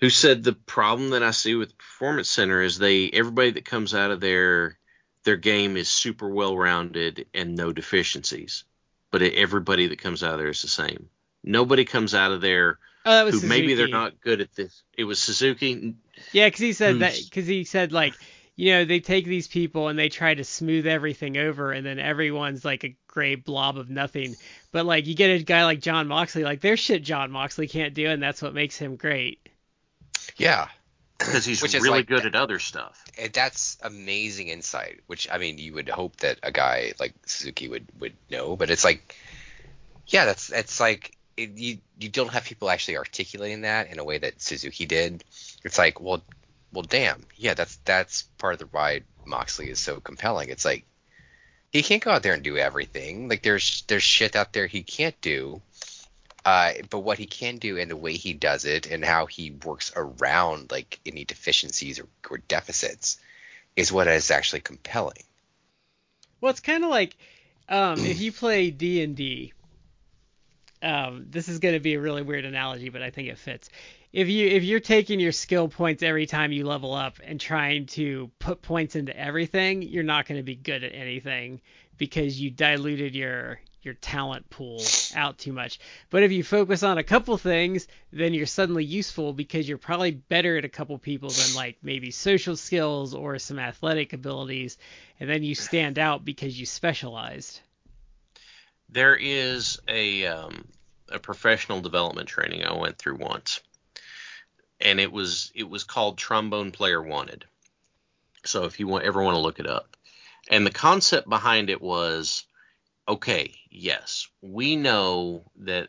Who said the problem that I see with the performance center is they everybody that comes out of there their game is super well rounded and no deficiencies. But everybody that comes out of there is the same. Nobody comes out of there Oh, who maybe they're not good at this. It was Suzuki. Yeah, because he said hmm. that because he said like you know they take these people and they try to smooth everything over and then everyone's like a gray blob of nothing. But like you get a guy like Jon Moxley, like there's shit Jon Moxley can't do, and that's what makes him great. Yeah, because he's Which really like good at other stuff. and that's amazing insight. Which I mean, you would hope that a guy like Suzuki would would know, but it's like, yeah, that's it's like it, you you don't have people actually articulating that in a way that Suzuki did. It's like, well, well, damn, yeah, that's that's part of the why Moxley is so compelling. It's like he can't go out there and do everything. Like there's there's shit out there he can't do. Uh, but what he can do and the way he does it and how he works around like any deficiencies or, or deficits is what is actually compelling. Well, it's kind of like um, if you play D and D. Um, this is going to be a really weird analogy, but I think it fits. If you if you're taking your skill points every time you level up and trying to put points into everything, you're not going to be good at anything because you diluted your your talent pool out too much. But if you focus on a couple things, then you're suddenly useful because you're probably better at a couple people than like maybe social skills or some athletic abilities, and then you stand out because you specialized. There is a um, a professional development training I went through once, and it was it was called Trombone Player Wanted. So if you want ever want to look it up, and the concept behind it was, okay, yes, we know that,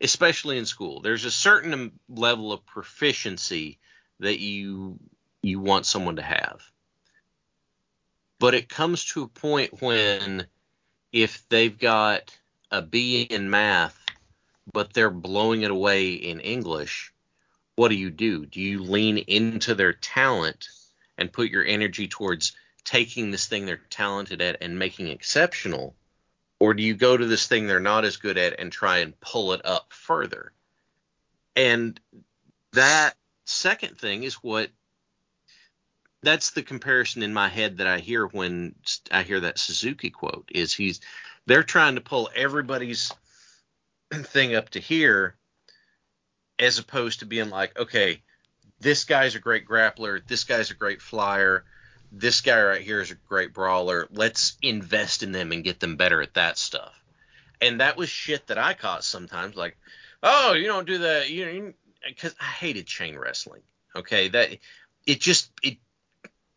especially in school, there's a certain level of proficiency that you you want someone to have, but it comes to a point when if they've got a B in math, but they're blowing it away in English, what do you do? Do you lean into their talent and put your energy towards taking this thing they're talented at and making exceptional? Or do you go to this thing they're not as good at and try and pull it up further? And that second thing is what that's the comparison in my head that I hear when I hear that Suzuki quote is he's they're trying to pull everybody's thing up to here as opposed to being like okay this guy's a great grappler this guy's a great flyer this guy right here is a great brawler let's invest in them and get them better at that stuff and that was shit that I caught sometimes like oh you don't do that you because I hated chain wrestling okay that it just it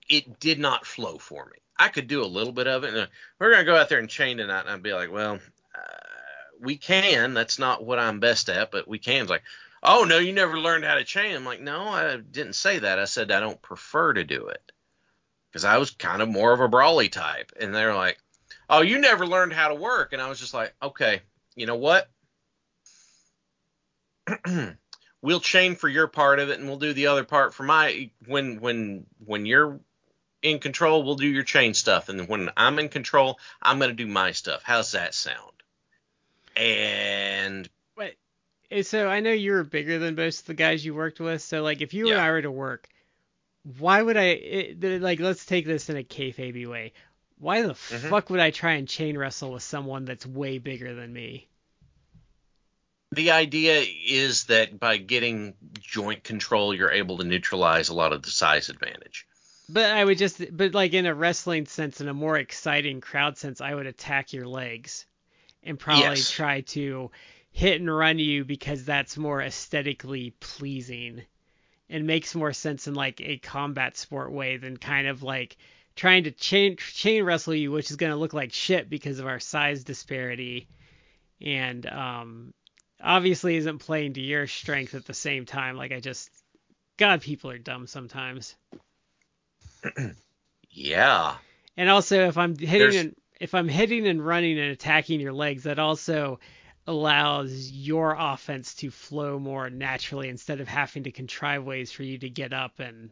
it did not flow for me. I could do a little bit of it. And uh, we're gonna go out there and chain tonight, and I'd be like, well, uh, we can. That's not what I'm best at, but we can. It's like, oh no, you never learned how to chain. I'm like, no, I didn't say that. I said I don't prefer to do it because I was kind of more of a brawly type. And they're like, oh, you never learned how to work. And I was just like, okay, you know what? we'll chain for your part of it, and we'll do the other part for my. When when when you're in control, we'll do your chain stuff, and when I'm in control, I'm gonna do my stuff. How's that sound? And so I know you're bigger than most of the guys you worked with. So like, if you and I were to work, why would I? It, like, let's take this in a kayfabe way. Why the Mhm. fuck would I try and chain wrestle with someone that's way bigger than me? the idea is that by getting joint control, you're able to neutralize a lot of the size advantage. But I would just, but like in a wrestling sense, in a more exciting crowd sense, I would attack your legs and probably Yes. try to hit and run you because that's more aesthetically pleasing and makes more sense in like a combat sport way than kind of like trying to chain chain wrestle you, which is going to look like shit because of our size disparity, and um, obviously isn't playing to your strength at the same time. Like I just, God, people are dumb sometimes. yeah. And also, if I'm hitting There's- and if I'm hitting and running and attacking your legs, that also allows your offense to flow more naturally instead of having to contrive ways for you to get up and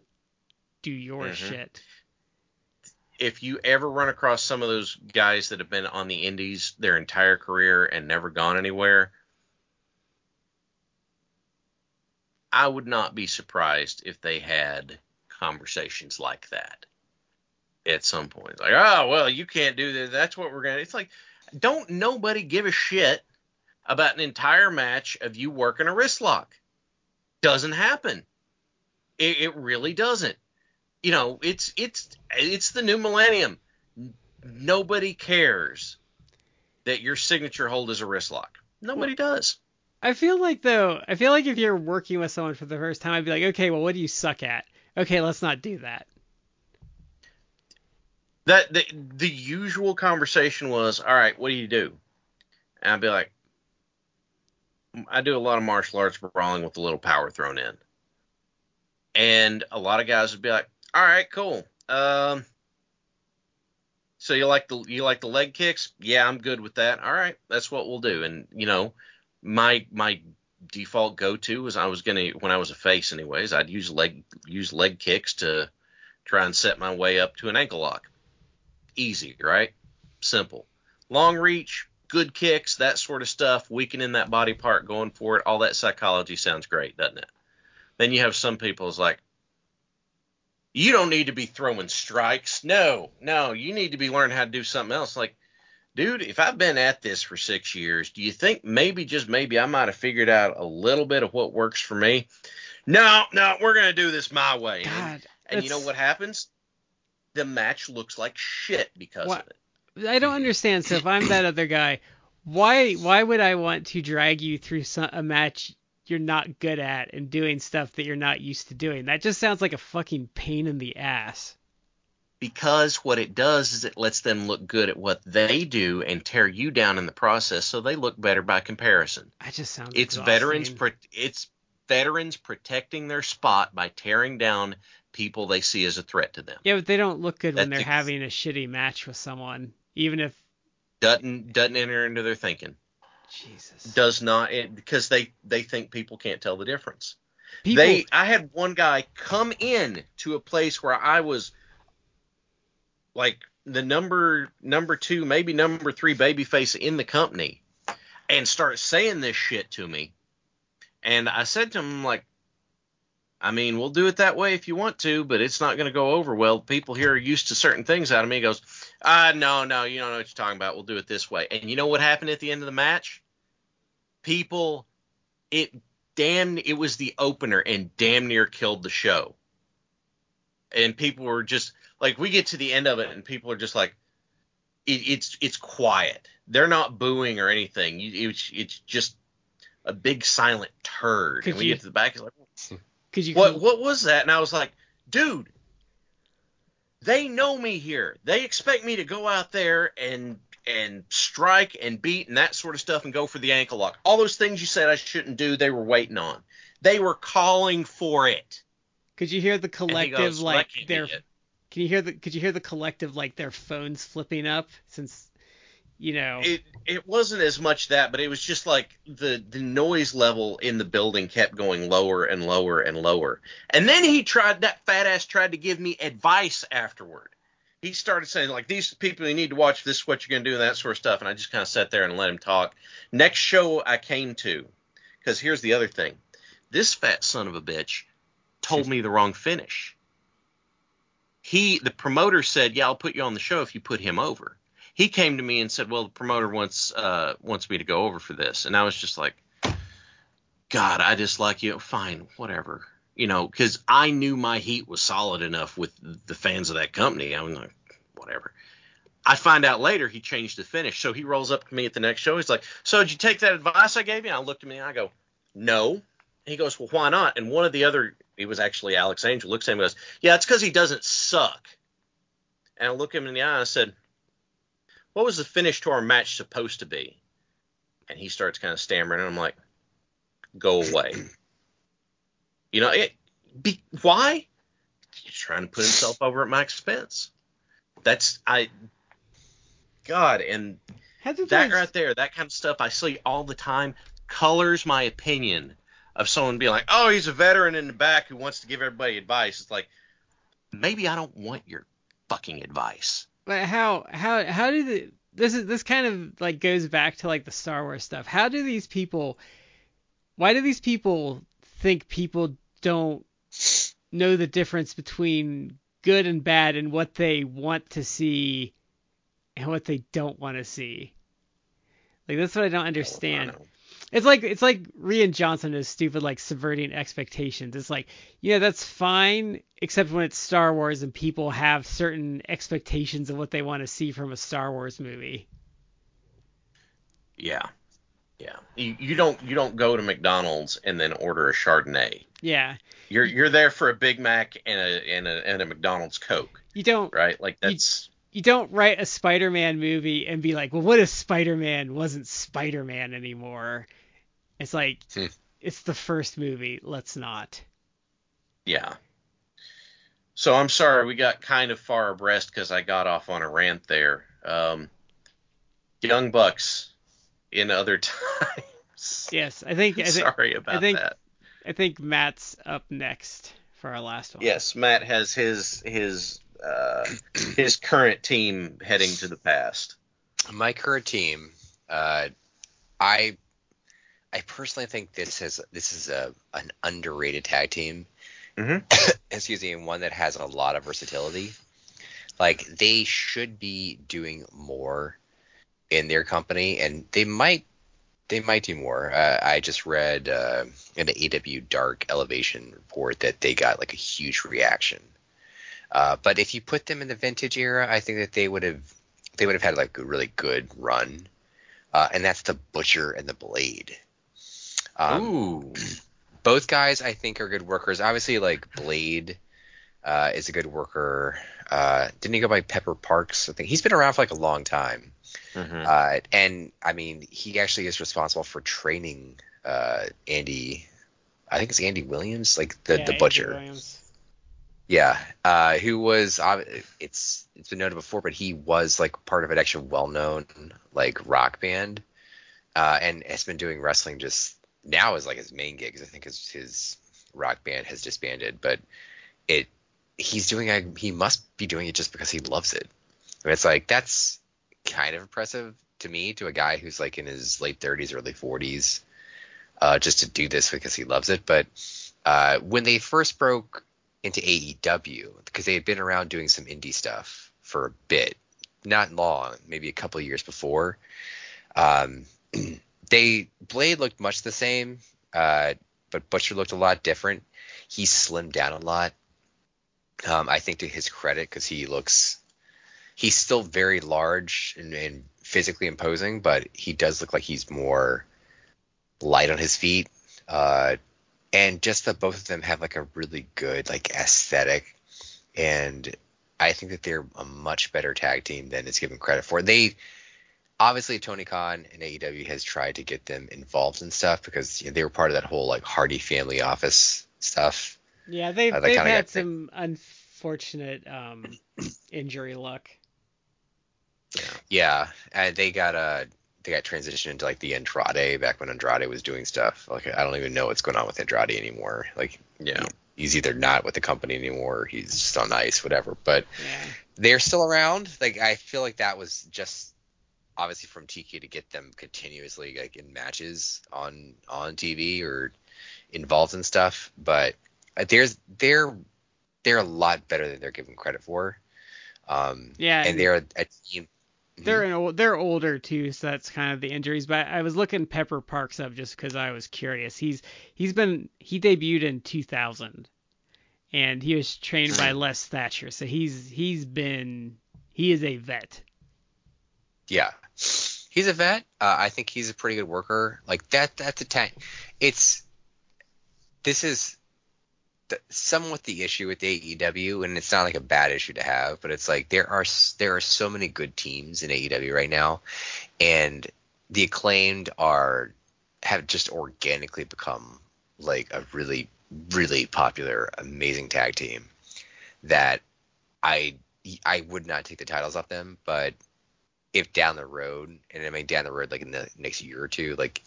do your Mhm. shit. If you ever run across some of those guys that have been on the indies their entire career and never gone anywhere, I would not be surprised if they had conversations like that at some point. Like, oh well, you can't do that. That's what we're gonna. It's like, don't nobody give a shit about an entire match of you working a wrist lock. Doesn't happen. It, it really doesn't. You know, it's it's it's the new millennium. Nobody cares that your signature hold is a wrist lock. Nobody does. I feel like though, I feel like if you're working with someone for the first time, I'd be like, okay, well, what do you suck at? Okay, let's not do that. That the, the usual conversation was, all right, what do you do? And I'd be like, I do a lot of martial arts brawling with a little power thrown in. And a lot of guys would be like, all right, cool. Um, so you like the you like the leg kicks? Yeah, I'm good with that. All right, that's what we'll do. And you know, my my default go to was I was gonna when I was a face anyways, I'd use leg use leg kicks to try and set my way up to an ankle lock. Easy, right? Simple. Long reach, good kicks, that sort of stuff, weakening that body part, going for it, all that psychology sounds great, doesn't it? Then you have some people is like, you don't need to be throwing strikes. No, no, you need to be learning how to do something else. Like, dude, if I've been at this for six years, do you think maybe, just maybe, I might have figured out a little bit of what works for me? No, no, we're gonna do this my way. And- God, and you know what happens? The match looks like shit because What- of it. I don't understand. So if I'm that other guy, why why would I want to drag you through some, a match you're not good at and doing stuff that you're not used to doing? That just sounds like a fucking pain in the ass. Because what it does is it lets them look good at what they do and tear you down in the process, so they look better by comparison. That just sounds. It's exhausting. veterans. Pro- it's veterans protecting their spot by tearing down people they see as a threat to them. Yeah, but they don't look good when they're ex- having a shitty match with someone, even if Doesn't doesn't enter into their thinking. Jesus. Does not it, because they they think people can't tell the difference. People, They I had one guy come in to a place where I was like the number number two, maybe number three babyface in the company and start saying this shit to me. And I said to him like I mean, we'll do it that way if you want to, but it's not going to go over well. People here are used to certain things out of me. He goes, ah, no, no, you don't know what you're talking about. We'll do it this way. And you know what happened at the end of the match? People, it damn it was the opener and damn near killed the show. And people were just like we get to the end of it and people are just like it, it's it's quiet. They're not booing or anything. It's it's just a big silent turd. Could and we you- get to the back, it's like could you what what was that? And I was like, dude, they know me here. They expect me to go out there and and strike and beat and that sort of stuff and go for the ankle lock. All those things you said I shouldn't do, they were waiting on. They were calling for it. could you hear the collective goes, like their can you hear the could you hear the collective like their phones flipping up since you know It it wasn't as much that, but it was just like the the noise level in the building kept going lower and lower and lower. And then he tried that fat ass tried to give me advice afterward. He started saying like these people you need to watch this is what you're gonna do and that sort of stuff. And I just kind of sat there and let him talk. Next show I came to, because here's the other thing, this fat son of a bitch told me the wrong finish. He the promoter said, yeah, I'll put you on the show if you put him over he came to me and said, "Well, the promoter wants uh wants me to go over for this," and I was just like, "God, I just like you. Fine, whatever." You know, because I knew my heat was solid enough with the fans of that company. I'm like, whatever. I find out later he changed the finish. So he rolls up to me at the next show. He's like, "So did you take that advice I gave you?" I looked at me and I go, "No." He goes, "Well, why not?" And one of the other, it was actually Alex Angel, looks at him and goes, "Yeah, it's because he doesn't suck." And I look him in the eye and I said, "What was the finish to our match supposed to be?" And he starts kind of stammering, and I'm like, "Go away." you know, it, be, why? He's trying to put himself over at my expense. That's I God, and that there- right there, that kind of stuff I see all the time, colors my opinion of someone being like, "Oh, he's a veteran in the back who wants to give everybody advice." It's like, maybe I don't want your fucking advice. But how how how do the this is this kind of like goes back to like the Star Wars stuff. How do these people why do these people think people don't know the difference between good and bad and what they want to see and what they don't want to see? Like that's what I don't I understand. don't know. It's like it's like Rian Johnson is stupid like subverting expectations. It's like, yeah, that's fine, except when it's Star Wars and people have certain expectations of what they want to see from a Star Wars movie. Yeah, yeah. You, you don't you don't go to McDonald's and then order a Chardonnay. Yeah. You're you're there for a Big Mac and a and a and a McDonald's Coke, You don't right? Like that's you don't write a Spider-Man movie and be like, "Well, what if Spider-Man wasn't Spider-Man anymore?" It's like Hmm. it's the first movie, let's not. Yeah. So I'm sorry we got kind of far abreast because I got off on a rant there. Um, Young Bucks in other times. Yes, I think I think sorry about think- that. I think Matt's up next for our last one. Yes, Matt has his his uh, his current team heading to the past. My current team, uh, I I personally think this is this is a an underrated tag team. Mhm. Excuse me, and one that has a lot of versatility. Like they should be doing more in their company, and they might they might do more. Uh, I just read uh, in the AEW Dark Elevation report that they got like a huge reaction. Uh, but if you put them in the vintage era, I think that they would have they would have had like a really good run, uh, and that's the Butcher and the Blade. Um, Ooh. both guys I think are good workers. Obviously, like Blade uh, is a good worker. Uh, didn't he go by Pepper Parks? I think he's been around for like a long time. Mhm. Uh, and I mean, he actually is responsible for training uh, Andy. I think it's Andy Williams, like the Yeah, the Andrew butcher. Williams. Yeah, uh, who was ob- it's it's been noted before, but he was like part of an actual well-known like rock band, uh, and has been doing wrestling just now is like his main gig. I think his his rock band has disbanded, but it he's doing I he must be doing it just because he loves it. And it's like that's kind of impressive to me to a guy who's like in his late 30s, early 40s, uh, just to do this because he loves it. But uh, when they first broke into AEW because they had been around doing some indie stuff for a bit, not long, maybe a couple years before. Um, they Blade looked much the same, uh, but Butcher looked a lot different. He slimmed down a lot. Um, I think to his credit, because he looks, he's still very large and, and physically imposing, but he does look like he's more light on his feet. Uh, and just that both of them have like a really good like aesthetic and i think that they're a much better tag team than it's given credit for they obviously tony khan and aew has tried to get them involved in stuff because you know, they were part of that whole like hardy family office stuff Yeah, they've Uh, they they've had got- some unfortunate um, injury luck. yeah and they got uh they got transitioned into like the Andrade back when Andrade was doing stuff. Like I don't even know what's going on with Andrade anymore. Like Yeah. You know, he's either not with the company anymore, he's just on ice, whatever. But Yeah. they're still around. Like I feel like that was just obviously from TK to get them continuously like in matches on on TV or involved in stuff. But there's they're they're a lot better than they're given credit for. Um, Yeah, and they're a team. They're an they're older too, so that's kind of the injuries. But I was looking Pepper Parks up just because I was curious. He's he's been he debuted in 2000, and he was trained by Les Thatcher, so he's he's been he is a vet. Yeah, he's a vet. Uh, I think he's a pretty good worker. Like that. That's a tank. It's this is the, somewhat the issue with AEW, and it's not like a bad issue to have, but it's like there are there are so many good teams in AEW right now, and the acclaimed are have just organically become like a really really popular amazing tag team that I I would not take the titles off them, but if down the road, and I mean down the road, like in the next year or two, like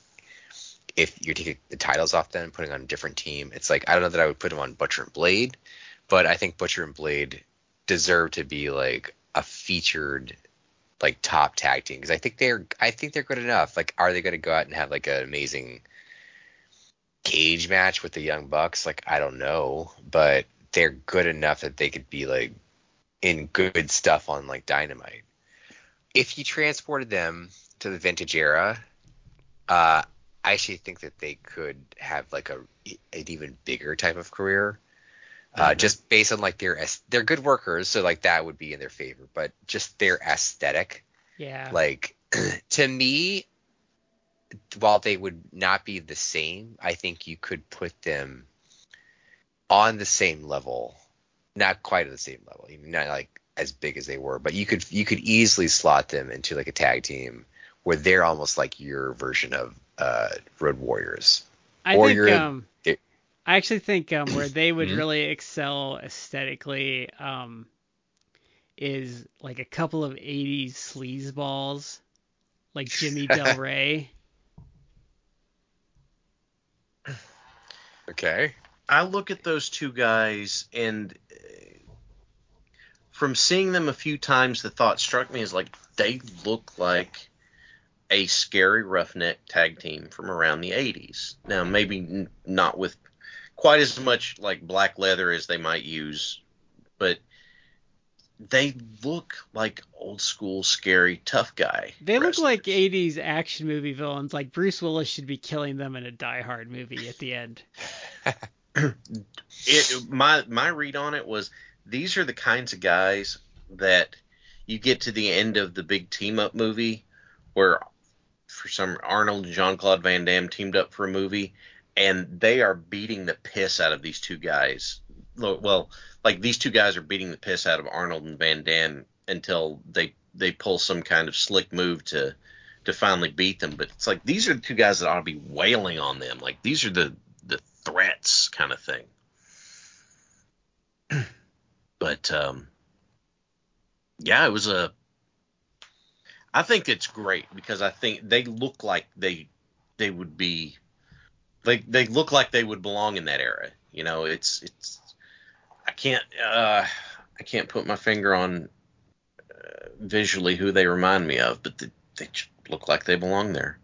if you're taking the titles off them putting on a different team, it's like I don't know that I would put them on Butcher and Blade, but I think Butcher and Blade deserve to be like a featured like top tag team because I think they're I think they're good enough. Like, are they going to go out and have like an amazing cage match with the Young Bucks? Like, I don't know, but they're good enough that they could be like in good stuff on like Dynamite. If you transported them to the vintage era, uh, I actually think that they could have like a an even bigger type of career. Uh, just based on like their they're good workers, so like that would be in their favor. But just their aesthetic, Yeah. like to me, while they would not be the same, I think you could put them on the same level, not quite at the same level, even not like as big as they were, but you could you could easily slot them into like a tag team where they're almost like your version of uh, Road Warriors. I or think you're- um it- I actually think um where they would Mhm. really excel aesthetically um is like a couple of 80s sleazeballs like Jimmy Del Rey. Okay. I look at those two guys, and from seeing them a few times, the thought struck me as like they look like a scary roughneck tag team from around the 80s. Now, maybe n- not with quite as much like black leather as they might use, but they look like old school scary tough guy. They look like 80s action movie villains. Like Bruce Willis should be killing them in a Die Hard movie at the end. it my my read on it was these are the kinds of guys that you get to the end of the big team up movie where for some Arnold and Jean Claude Van Damme teamed up for a movie and they are beating the piss out of these two guys. Well, like these two guys are beating the piss out of Arnold and Van Damme until they they pull some kind of slick move to to finally beat them. But it's like these are the two guys that ought to be wailing on them. Like these are the the threats kind of thing. but um, yeah, it was a. I think it's great because I think they look like they they would be they they look like they would belong in that era. You know, it's it's I can't uh I can't put my finger on uh, visually who they remind me of, but they, they look like they belong there.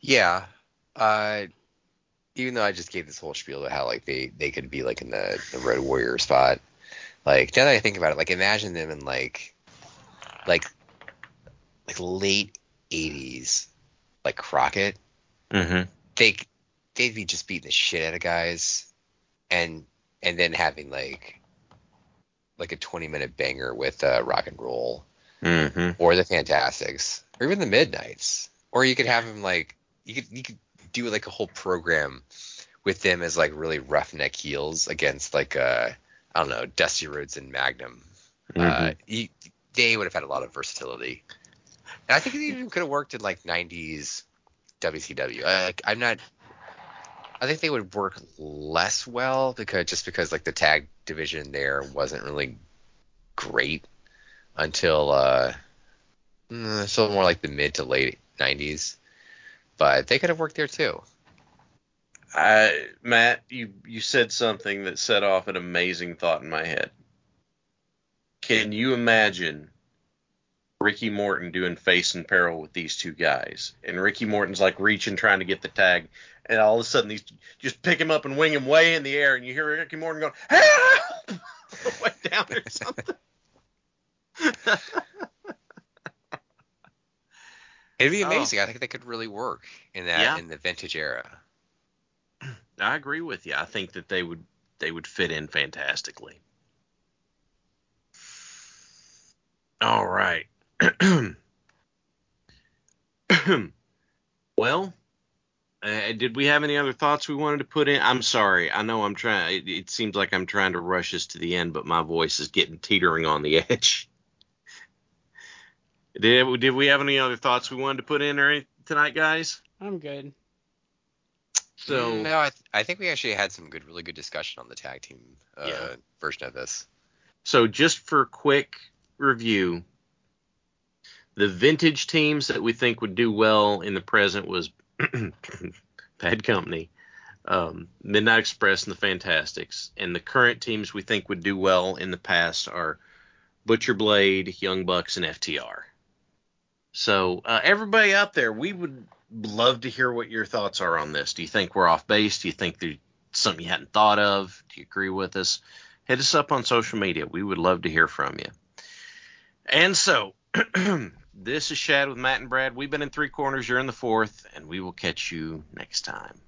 Yeah. Uh, even though I just gave this whole spiel about how like they they could be like in the the Road Warrior spot. Like now that I think about it, like imagine them in like like like late '80s, like Crockett. Mm-hmm. They they'd be just beating the shit out of guys, and and then having like like a 20 minute banger with uh, rock and roll Mm-hmm. or the Fantastics, or even the Midnights, or you could have them like you could you could do like a whole program with them as like really roughneck heels against like uh I don't know Dusty Rhodes and Magnum. Uh, you, they would have had a lot of versatility, and I think it even could have worked in like '90s WCW. I, like, I'm not. I think they would work less well because just because like the tag division there wasn't really great until uh mm, so more like the mid to late 90s but they could have worked there too I, Matt, you you said something that set off an amazing thought in my head. Can you imagine Ricky Morton doing face and peril with these two guys? And Ricky Morton's like reaching, trying to get the tag, and all of a sudden these just pick him up and wing him way in the air, and you hear Ricky Morton going, "Help!" way down there or something. it'd be Oh. amazing i think they could really work in that Yeah. in the vintage era I agree with you. I think that they would they would fit in fantastically. All right. well, uh, did we have any other thoughts we wanted to put in? I'm sorry. I know I'm trying. It, it seems like I'm trying to rush us to the end, but my voice is getting teetering on the edge. Did did we have any other thoughts we wanted to put in or any, tonight, guys? I'm good. So Mm, no, I, th- I think we actually had some good, really good discussion on the tag team uh, Yeah. version of this. So just for quick review, the vintage teams that we think would do well in the present was Bad Company, um, Midnight Express, and the Fantastics. And the current teams we think would do well in the past are Butcher Blade, Young Bucks, and FTR. So uh, everybody out there, we would love to hear what your thoughts are on this. Do you think we're off base? Do you think there's something you hadn't thought of? Do you agree with us? hit us up on social media. We would love to hear from you. And so, this is Shad with Matt and Brad. We've been in three corners. You're in the fourth, and we will catch you next time.